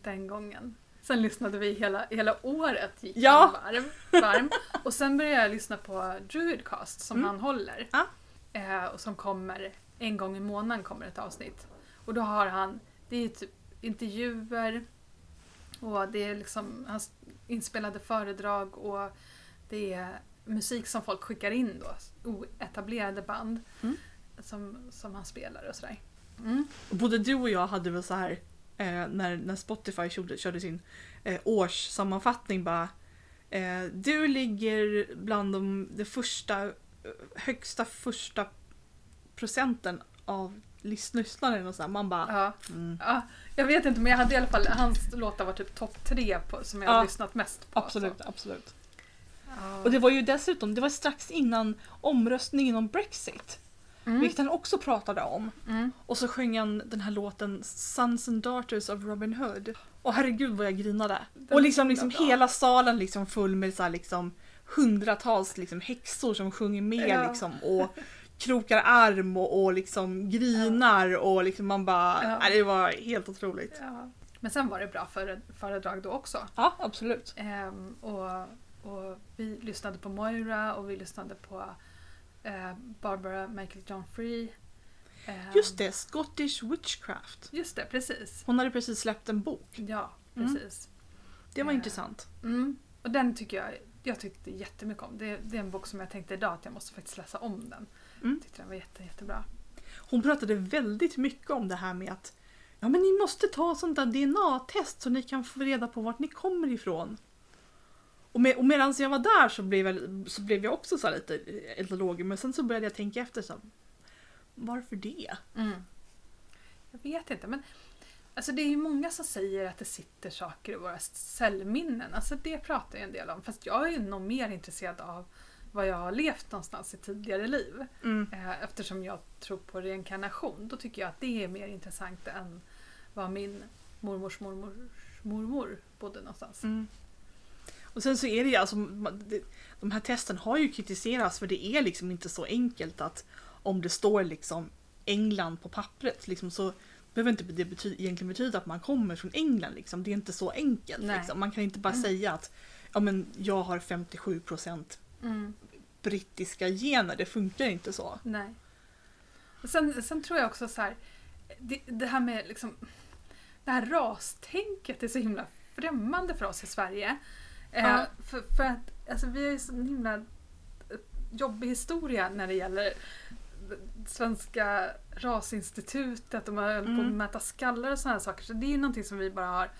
den gången. Sen lyssnade vi hela, hela året, gick Ja. varm, varm. Och sen började jag lyssna på Druidcast som Mm. han håller. Ja. Eh, och som kommer, en gång i månaden kommer ett avsnitt. Och då har han, det är typ intervjuer och det är liksom hans inspelade föredrag och det är musik som folk skickar in då, oetablerade band Mm. som, som han spelar och sådär. Mm. Både du och jag hade väl så här eh, när, när Spotify körde, körde sin eh, årssammanfattning bara eh, Du ligger bland de, de första, eh, högsta första procenten av lys- lyssnare och. Man bara Ja. mm, Ja, jag vet inte men jag hade i alla fall, hans låtar var typ topp tre på, som jag Ja. har lyssnat mest på. Absolut, Så. absolut. Ja. Och det var ju dessutom, det var strax innan omröstningen om Brexit. Mm. Vilket han också pratade om. Mm. Och så sjöng han den här låten Sons and Daughters of Robin Hood. Och herregud vad jag grinade. Den och liksom, liksom hela salen liksom full med så här liksom hundratals liksom häxor som sjunger med Ja. liksom och krokar arm och, och liksom grinar och liksom man bara, Ja. nej, det var helt otroligt. Ja. Men sen var det bra före, föredrag då också. Ja, absolut. Ehm, och, och vi lyssnade på Moira och vi lyssnade på eh, Barbara Michael John Free. Ehm, Just det, Scottish Witchcraft. Just det, precis. Hon hade precis släppt en bok. Ja, Mm. precis. Det var Eh. intressant. Mm. Och den tycker jag, jag tyckte jättemycket om. Det, det är en bok som jag tänkte idag att jag måste faktiskt läsa om den. Mm. Jag tyckte den var jätte, jättebra. Hon pratade väldigt mycket om det här med att ja men ni måste ta sånt där DNA-test så ni kan få reda på vart ni kommer ifrån. Och, med, och medan jag var där så blev jag, så blev jag också så här lite etnolog men sen så började jag tänka efter så varför det? Mm. Jag vet inte men Alltså det är ju många som säger att det sitter saker i våra cellminnen. Alltså det pratar jag en del om. Fast jag är nog mer intresserad av vad jag har levt någonstans i tidigare liv. Mm. Eh, Eftersom jag tror på reinkarnation. Då tycker jag att det är mer intressant än var min mormors mormors mormor bodde någonstans. Mm. Och sen så är det ju alltså, de här testen har ju kritiserats för det är liksom inte så enkelt att om det står liksom England på pappret liksom så behöver inte det bety- egentligen betyda att man kommer från England. Liksom. Det är inte så enkelt. Liksom. Man kan inte bara Mm. säga att ja, men jag har 57% Mm. brittiska gener. Det funkar inte så. Nej. Sen, sen tror jag också så här, det, det här med liksom, det här rastänket är så himla främmande för oss i Sverige. Eh, för, för att alltså, vi har ju så himla eh, jobbig historia när det gäller Svenska rasinstitutet och man höll på att Mm. mäta skallar och sådana saker. Så det är ju någonting som vi bara har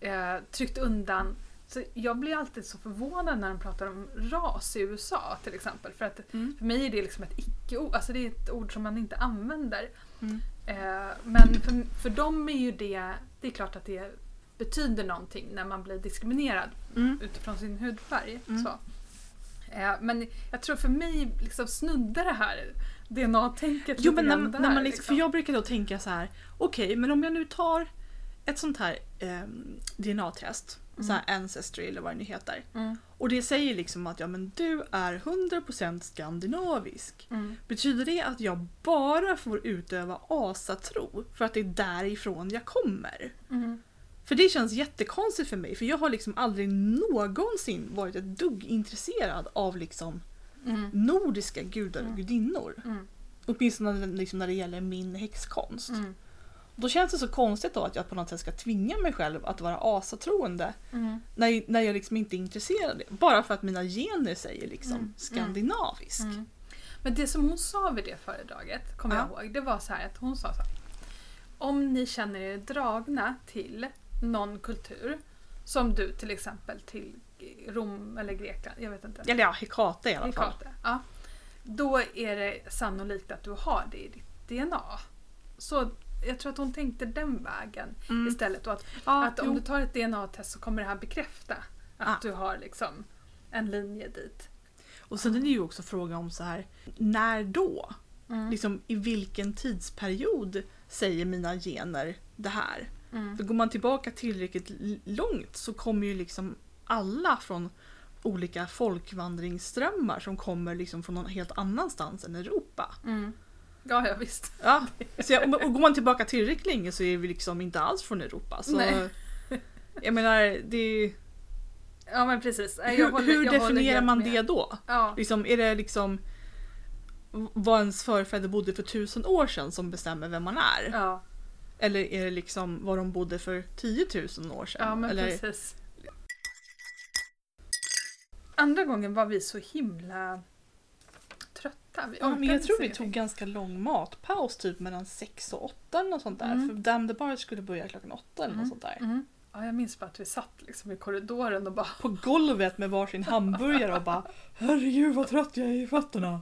eh, tryckt undan. Så jag blir alltid så förvånad när de pratar om ras i USA till exempel. För att för mig är det liksom ett icke-ord, alltså det är ett ord som man inte använder. Mm. Eh, men för, för dem är ju det, det är klart att det betyder någonting när man blir diskriminerad Mm. utifrån sin hudfärg. Mm. Så. Eh, men jag tror för mig liksom snuddar det här DNA-tänket Jo men när, när man liksom, för jag brukar då tänka så här. Okej, men om jag nu tar ett sånt här ehm, DNA-test så här Ancestry eller vad det nu heter. Mm. Och det säger liksom att ja men du är 100% skandinavisk. Mm. Betyder det att jag bara får utöva asatro för att det är därifrån jag kommer? Mm. För det känns jättekonstigt för mig för jag har liksom aldrig någonsin varit ett dugg intresserad av liksom Mm. nordiska gudar och Mm. gudinnor. Mm. Åtminstone liksom när det gäller min häxkonst. Mm. Då känns det så konstigt då att jag på något sätt ska tvinga mig själv att vara asatroende Mm. när, när jag liksom inte är intresserad. Bara för att mina gener säger liksom Mm. skandinavisk. Mm. Men det som hon sa vid det föredraget, kommer Ja. jag ihåg, det var så här att hon sa så här. Om ni känner er dragna till någon kultur, som du till exempel till Rom eller Grekland, jag vet inte. Eller ja, Hekate i alla fall. Hekate, ja. Då är det sannolikt att du har det i ditt DNA. Så jag tror att hon tänkte den vägen Mm. istället. Och att, Ja, att om jo. du tar ett DNA-test så kommer det här bekräfta att Ah. du har liksom en linje dit. Och sen är det ju också fråga om så här, när då? Mm. Liksom i vilken tidsperiod säger mina gener det här? Mm. För går man tillbaka tillräckligt långt så kommer ju liksom alla från olika folkvandringsströmmar som kommer liksom från någon helt annanstans än Europa. Mm. Ja, ja visst. Ja, så och går man tillbaka tillräckligt länge så är vi liksom inte alls från Europa. Så Nej. jag menar, det, Ja men precis. Hur, håller- hur definierar man med. det då? Ja. Liksom, är det liksom vad ens förfäder bodde för tusen år sedan som bestämmer vem man är? Ja, Eller är det liksom vad de bodde för 10 000 år sedan? ja men Eller, precis. Andra gången var vi så himla trötta. Vi Ja, men jag tror vi tog ganska lång matpaus, typ mellan 6 och 8 eller något sånt där. Mm. För Damn the Bar skulle börja klockan 8 eller något Mm. sånt där. Mm. Ja, jag minns bara att vi satt liksom i korridoren och bara På golvet med varsin hamburgare och bara Herregud vad trött jag är i fötterna.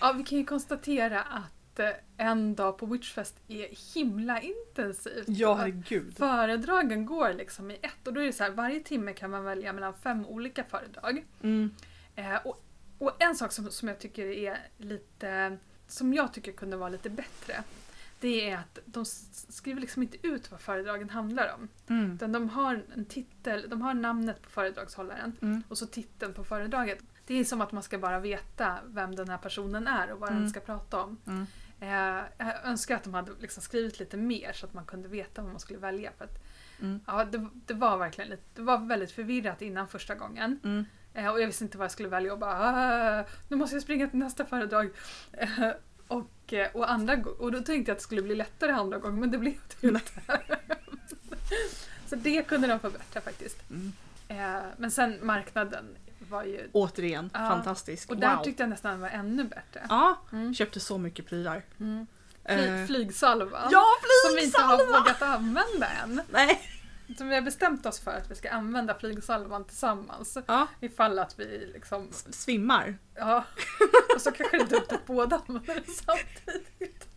Ja, vi kan ju konstatera att eh, en dag på Witchfest är himla intensivt. Ja herregud. Föredragen går liksom i ett och då är det så här, varje timme kan man välja mellan fem olika föredrag. Mm. Eh, och, och en sak som, som jag tycker är lite, som jag tycker kunde vara lite bättre, det är att de skriver liksom inte ut vad föredragen handlar om. Mm. Utan de har en titel, de har namnet på föredragshållaren Mm. och så titeln på föredraget. Det är som att man ska bara veta vem den här personen är och vad Mm. den ska prata om. Mm. Eh, jag önskar att de hade liksom skrivit lite mer så att man kunde veta vad man skulle välja. För att, Mm. ja, det, det var verkligen lite, det var väldigt förvirrat innan första gången. Mm. Eh, och jag visste inte vad jag skulle välja och bara "Ah, nu måste jag springa till nästa föredrag. Eh, och, eh, och, andra, och då tänkte jag att det skulle bli lättare andra gången men det blev det inte. Så det kunde de förbättra faktiskt. Mm. Eh, men sen marknaden var ju... Återigen, Ja. fantastisk. Och där wow. tyckte jag nästan den var ännu bättre. Ja, Mm. köpte så mycket prylar. Mm. Eh, Fly, flygsalva. Ja, som vi inte har vågat använda än. Nej. Som vi har bestämt oss för att vi ska använda flygsalvan tillsammans. Ja, Ifall att vi liksom, s- svimmar. ja. Och så kanske det är dumt att båda samtidigt.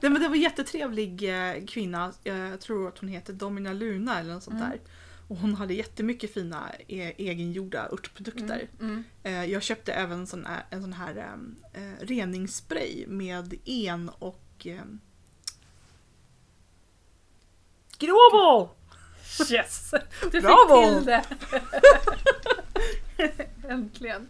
Det, men det var en jättetrevlig eh, kvinna, jag tror att hon heter Domina Luna eller något sånt Mm. där. Och hon hade jättemycket fina e- egengjorda örtprodukter. Mm. Mm. Eh, jag köpte även sån här, en sån här eh, eh, reningsspray med en och... Eh, Gråbo! Yes! Du Bravo! fick till det! Äntligen.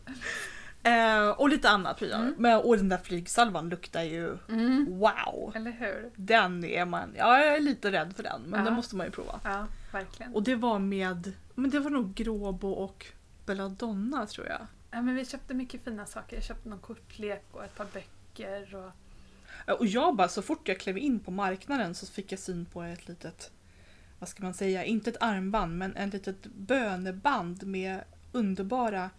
Eh, och lite annat prylar. Mm. Men, och den där flygsalvan luktar ju Mm. wow! Eller hur? Den är man, ja jag är lite rädd för den men Ja. den måste man ju prova. Ja, verkligen. Och det var med, men det var nog Gråbo och Belladonna tror jag. Ja, men vi köpte mycket fina saker. Jag köpte någon kortlek och ett par böcker. Och... Och jag bara, så fort jag klev in på marknaden så fick jag syn på ett litet, vad ska man säga, inte ett armband men ett litet böneband med underbara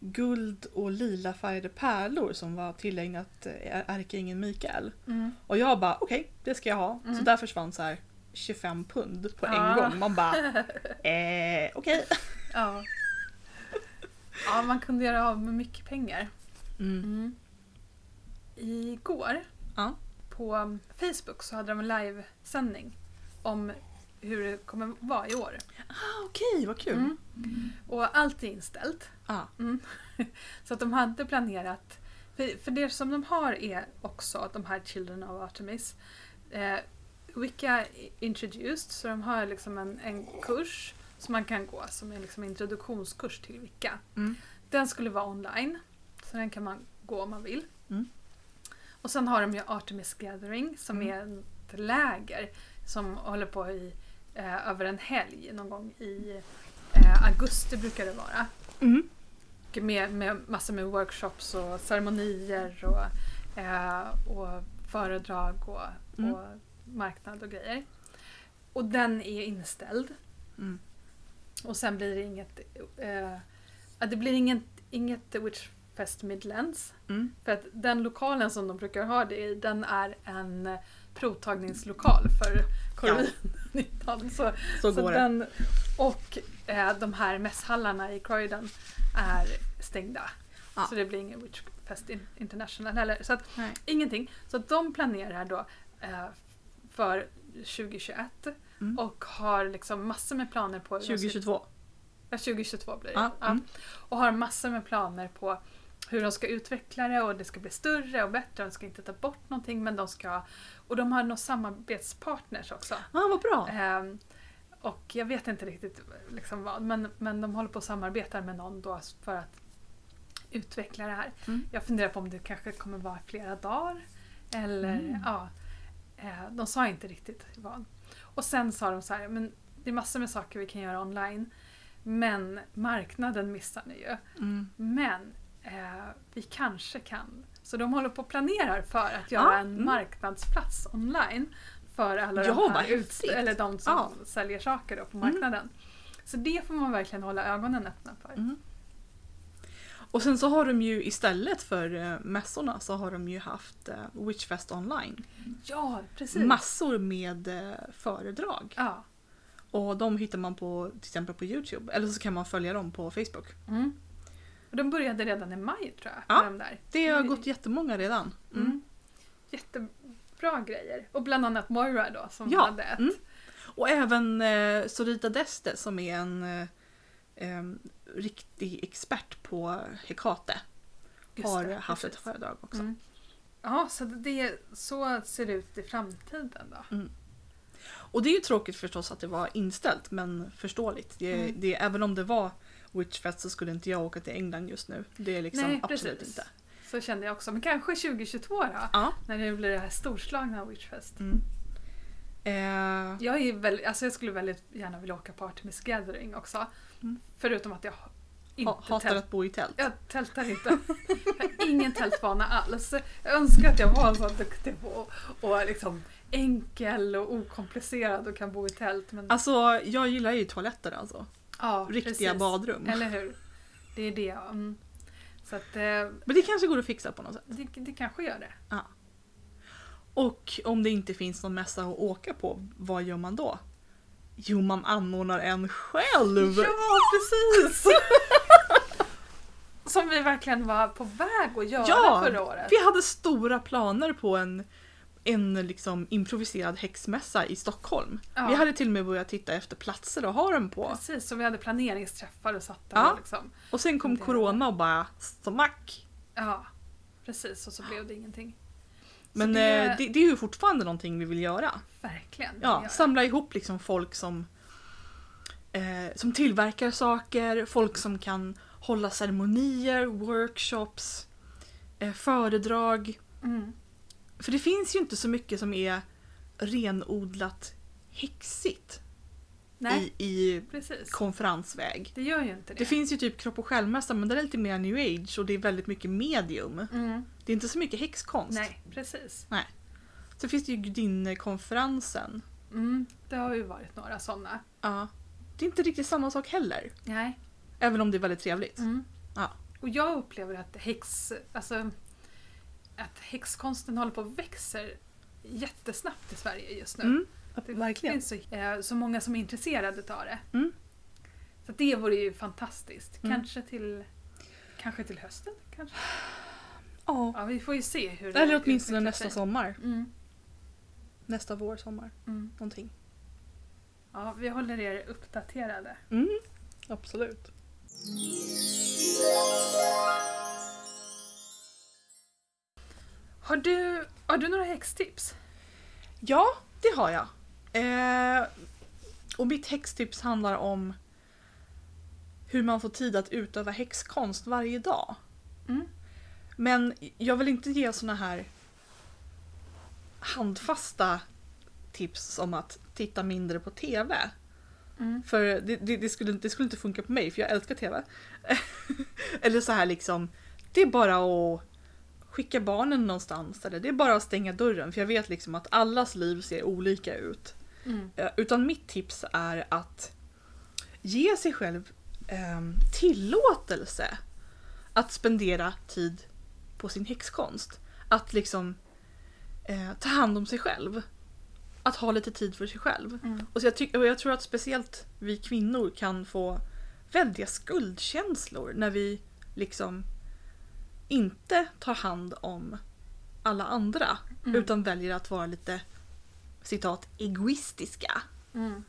guld och lila färgade pärlor som var tillägnat eh, ärkeängeln Mikael. Mm. Och jag bara, okej, det ska jag ha. Så Mm. där försvann så här 25 pund på en gång. Man bara, eh, okej. Ja. ja, man kunde göra av med mycket pengar. Mm. Mm. Igår Ja. på Facebook så hade de en livesändning om hur det kommer vara i år. Ah, okej, vad kul. Mm. Och allt är inställt. Ah. Mm. Så att de hade planerat, för, för det som de har är också de här Children of Artemis. Eh, Wicca introduced, så de har liksom en, en kurs som man kan gå som är liksom introduktionskurs till Wicca. Mm. Den skulle vara online, så den kan man gå om man vill. Mm. Och sen har de ju Artemis Gathering som Mm. är ett läger som håller på i, eh, över en helg någon gång i eh, augusti brukar det vara. Mm. Med, med massor med workshops och ceremonier och, eh, och föredrag och, Mm. och marknad och grejer. Och den är inställd. Mm. Och sen blir det inget, eh, det blir inget, inget Witchfest Midlands. Mm. För att den lokalen som de brukar ha det i, den är en provtagningslokal för covid-19. Så, Så så går det. den, och eh, de här mässhallarna i Croydon är stängda. Ja. Så det blir ingen Witchfest in- International heller. Så att, Nej. ingenting. Så de planerar då eh, för 2021 Mm. och har liksom massor med planer på... 2022. Ja, 2022 blir det. Ja, Ja. mm. Och har massor med planer på hur de ska utveckla det och det ska bli större och bättre. De ska inte ta bort någonting men de ska... Och de har några samarbetspartners också. Ja, vad bra. Ehm, och jag vet inte riktigt liksom vad, men, men de håller på att samarbeta med någon då för att utveckla det här. Mm. Jag funderar på om det kanske kommer vara flera dagar. Eller Mm. ja, eh, de sa inte riktigt vad. Och sen sa de så här, men det är massor med saker vi kan göra online. Men marknaden missar ni ju. Mm. Men eh, vi kanske kan. Så de håller på och planerar för att göra Ja, en mm. marknadsplats online. För alla Ja, de här utst- eller de som Ja. säljer saker då på Mm. marknaden. Så det får man verkligen hålla ögonen öppna för. Mm. Och sen så har de ju istället för eh, mässorna så har de ju haft eh, Witchfest online. Ja, precis. Massor med eh, föredrag. ja. Och de hittar man på till exempel på Youtube. Eller så kan man följa dem på Facebook. Mm. Och de började redan i maj tror jag. Ja, de där. Det har gått jättemånga redan. Mm. Mm. Jättebra grejer. Och bland annat Moira då som Ja, hade ett. mm. Och även eh, Sorita Deste som är en eh, riktig expert på Hekate. Just har det, haft ett precis. föredrag också. Mm. Ja, så det, så ser det ut i framtiden då. Och det är ju tråkigt förstås att det var inställt men förståeligt. Det, Mm. det, även om det var Witchfest så skulle inte jag åka till England just nu. Det är liksom Nej, absolut precis. inte. Så kände jag också. Men kanske 2022 då? Ja. När det blir det här storslagna Witchfest. Mm. Eh, Jag, är väldigt, alltså jag skulle väldigt gärna vilja åka på Artemis Gathering också. Mm. Förutom att jag inte ha, hatar tält, att bo i tält. jag tältar inte. Jag har ingen tältvana alls. Jag önskar att jag var så duktig på och liksom enkel och okomplicerad och kan bo i tält. Men, Alltså jag gillar ju toaletter alltså. Ja, Riktiga precis. badrum. Eller hur? Det är det. Mm. Så att eh, Men det kanske går att fixa på något sätt. det, det kanske gör det. Och om det inte finns någon mässa att åka på, vad gör man då? Jo, man anordnar en själv! Ja, precis! Som vi verkligen var på väg att göra Ja, förra året. Vi hade stora planer på en, en liksom improviserad häxmässa i Stockholm. Ja. Vi hade till och med börjat titta efter platser att ha den på. Precis, så vi hade planeringsträffar och satt där Ja. och liksom. Och sen kom Det- corona och bara smack! Ja, precis. Och så blev det ingenting. Men det, det... Det, det är ju fortfarande någonting vi vill göra. verkligen. Ja, samla ihop liksom folk som, eh, som tillverkar saker, folk som kan hålla ceremonier, workshops, eh, föredrag. Mm. För det finns ju inte så mycket som är renodlat häxigt Nej, i, i precis. konferensväg. Det gör ju inte det. Det finns ju typ kropp och själmässa men det är lite mer new age och det är väldigt mycket medium. mm. Det är inte så mycket häxkonst. Nej, precis. Så finns det ju gudinnekonferensen. Mm. Det har ju varit några sådana. Ja. Det är inte riktigt samma sak heller. Nej. Även om det är väldigt trevligt. Mm. Ja. Och jag upplever att häx, alltså, att häxkonsten håller på att växer jättesnabbt i Sverige just nu. Mm. Det Verkligen. finns så, eh, så många som är intresserade av det. Mm. Så det vore ju fantastiskt. Mm. Kanske till Kanske till hösten? Kanske? Ja. Ja, vi får ju se hur det Eller åtminstone nästa sig. sommar. Mm, Nästa vår, sommar. mm. Någonting. Ja, vi håller er uppdaterade. Mm. Absolut. Har du, har du några häxtips? Ja, det har jag. Eh, och mitt häxtips handlar om hur man får tid att utöva häxkonst varje dag. Mm. Men jag vill inte ge såna här handfasta tips som att titta mindre på TV. Mm. För det, det, det, skulle, det skulle inte funka på mig för jag älskar TV. eller så här liksom, det är bara att skicka barnen någonstans eller det är bara att stänga dörren för jag vet liksom att allas liv ser olika ut. Mm. Eh, Utan mitt tips är att ge sig själv eh, tillåtelse att spendera tid på sin häxkonst. Att liksom eh, ta hand om sig själv. Att ha lite tid för sig själv. Mm. Och, så jag, och jag tror att speciellt vi kvinnor kan få väldiga skuldkänslor när vi liksom inte tar hand om alla andra. Mm. Utan väljer att vara lite citat egoistiska. Mm.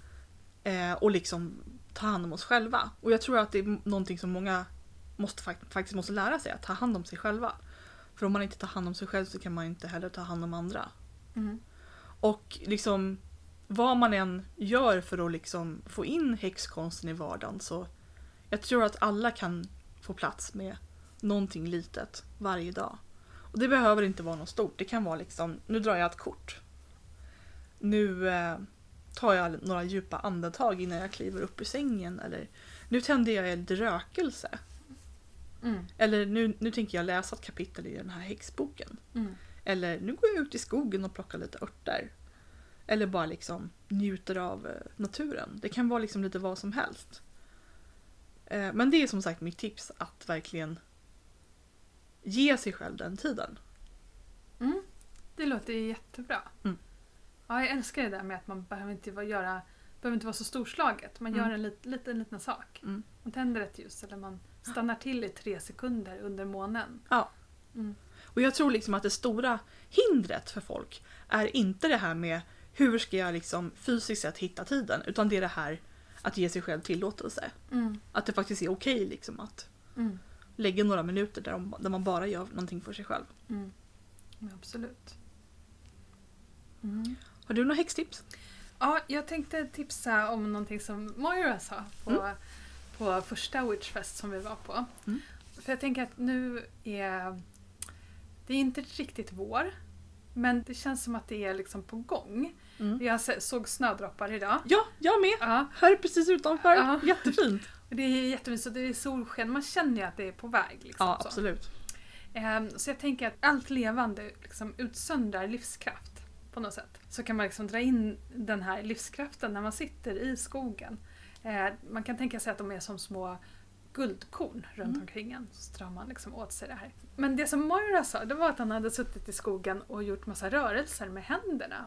Eh, och liksom ta hand om oss själva. Och jag tror att det är någonting som många måste, fak- faktiskt måste lära sig, att ta hand om sig själva. För om man inte tar hand om sig själv så kan man inte heller ta hand om andra. Mm. Och liksom vad man än gör för att liksom få in häxkonsten i vardagen så jag tror att alla kan få plats med någonting litet varje dag. Och det behöver inte vara något stort. Det kan vara liksom, nu drar jag ett kort. Nu eh, tar jag några djupa andetag innan jag kliver upp ur sängen. Eller nu tänder jag lite rökelse. Mm. Eller nu, nu tänker jag läsa ett kapitel i den här häxboken. Mm. Eller nu går jag ut i skogen och plockar lite örter. Eller bara liksom njuter av eh, naturen. Det kan vara liksom lite vad som helst. Eh, Men det är som sagt mitt tips att verkligen ge sig själv den tiden. Mm. Det låter jättebra. Mm. Ja, jag älskar det där med att man behöver inte vara, göra, behöver inte vara så storslaget. Man Mm. gör en lit, liten, liten sak. Mm. Man tänder ett ljus eller man stannar till i tre sekunder under månen. Ja. Mm. Och jag tror liksom att det stora hindret för folk är inte det här med hur ska jag liksom fysiskt sett hitta tiden utan det är det här att ge sig själv tillåtelse. Mm. Att det faktiskt är okej liksom att Mm. lägga några minuter där, de, där man bara gör någonting för sig själv. Mm. Absolut. Mm. Har du några häxtips? Ja, jag tänkte tipsa om någonting som Moira sa på, på första Witchfest som vi var på. Mm. För jag tänker att nu är det är inte riktigt vår, men det känns som att det är liksom på gång. Mm. Jag såg snödroppar idag. Ja, jag med! Ja, Här precis utanför. Ja. Jättefint. det är jättemysigt, det är solsken, man känner ju att det är på väg. Liksom, Ja, så. absolut. Ehm, Så jag tänker att allt levande liksom utsöndrar livskraft på något sätt. Så kan man liksom dra in den här livskraften när man sitter i skogen. Eh, Man kan tänka sig att de är som små guldkorn runt Mm. omkring en. Så drar man liksom åt sig det här. Men det som Moira sa, det var att han hade suttit i skogen och gjort massa rörelser med händerna.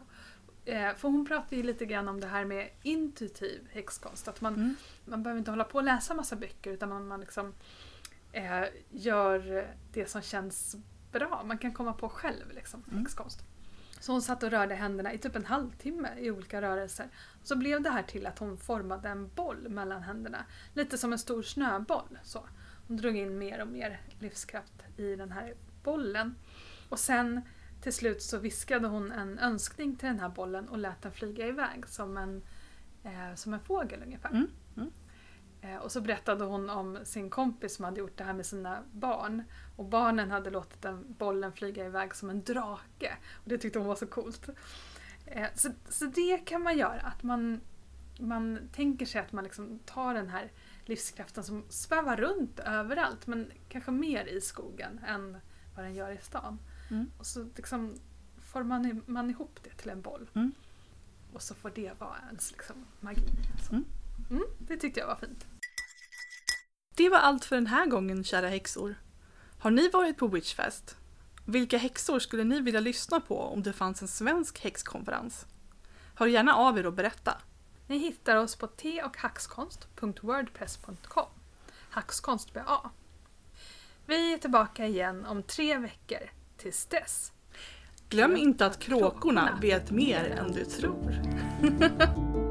Eh, För hon pratade ju lite grann om det här med intuitiv häxkonst. Att man Mm. man behöver inte hålla på och läsa massa böcker utan man, man liksom, eh, gör det som känns bra. Man kan komma på själv liksom, Mm. häxkonst. Så hon satt och rörde händerna i typ en halvtimme i olika rörelser. Så blev det här till att hon formade en boll mellan händerna. Lite som en stor snöboll. Så. Hon drog in mer och mer livskraft i den här bollen. Och sen till slut så viskade hon en önskning till den här bollen och lät den flyga iväg som en, eh, som en fågel ungefär. Mm, mm. Eh, och så berättade hon om sin kompis som hade gjort det här med sina barn. Och barnen hade låtit den bollen flyga iväg som en drake. Och det tyckte hon var så coolt. Eh, så, så det kan man göra. Att man, man tänker sig att man liksom tar den här livskraften som svävar runt överallt men kanske mer i skogen än vad den gör i stan. Mm. Och så liksom formar man, man ihop det till en boll. Mm. Och så får det vara ens liksom, magi. Så. Mm. Mm, det tyckte jag var fint. Det var allt för den här gången, kära häxor. Har ni varit på Witchfest? Vilka häxor skulle ni vilja lyssna på om det fanns en svensk häxkonferens? Hör gärna av er och berätta. Ni hittar oss på teochhackskonst.wordpress.com. Hackskonst med A. Vi är tillbaka igen om tre veckor. Tills dess. Glöm inte att kråkorna vet mer än du tror.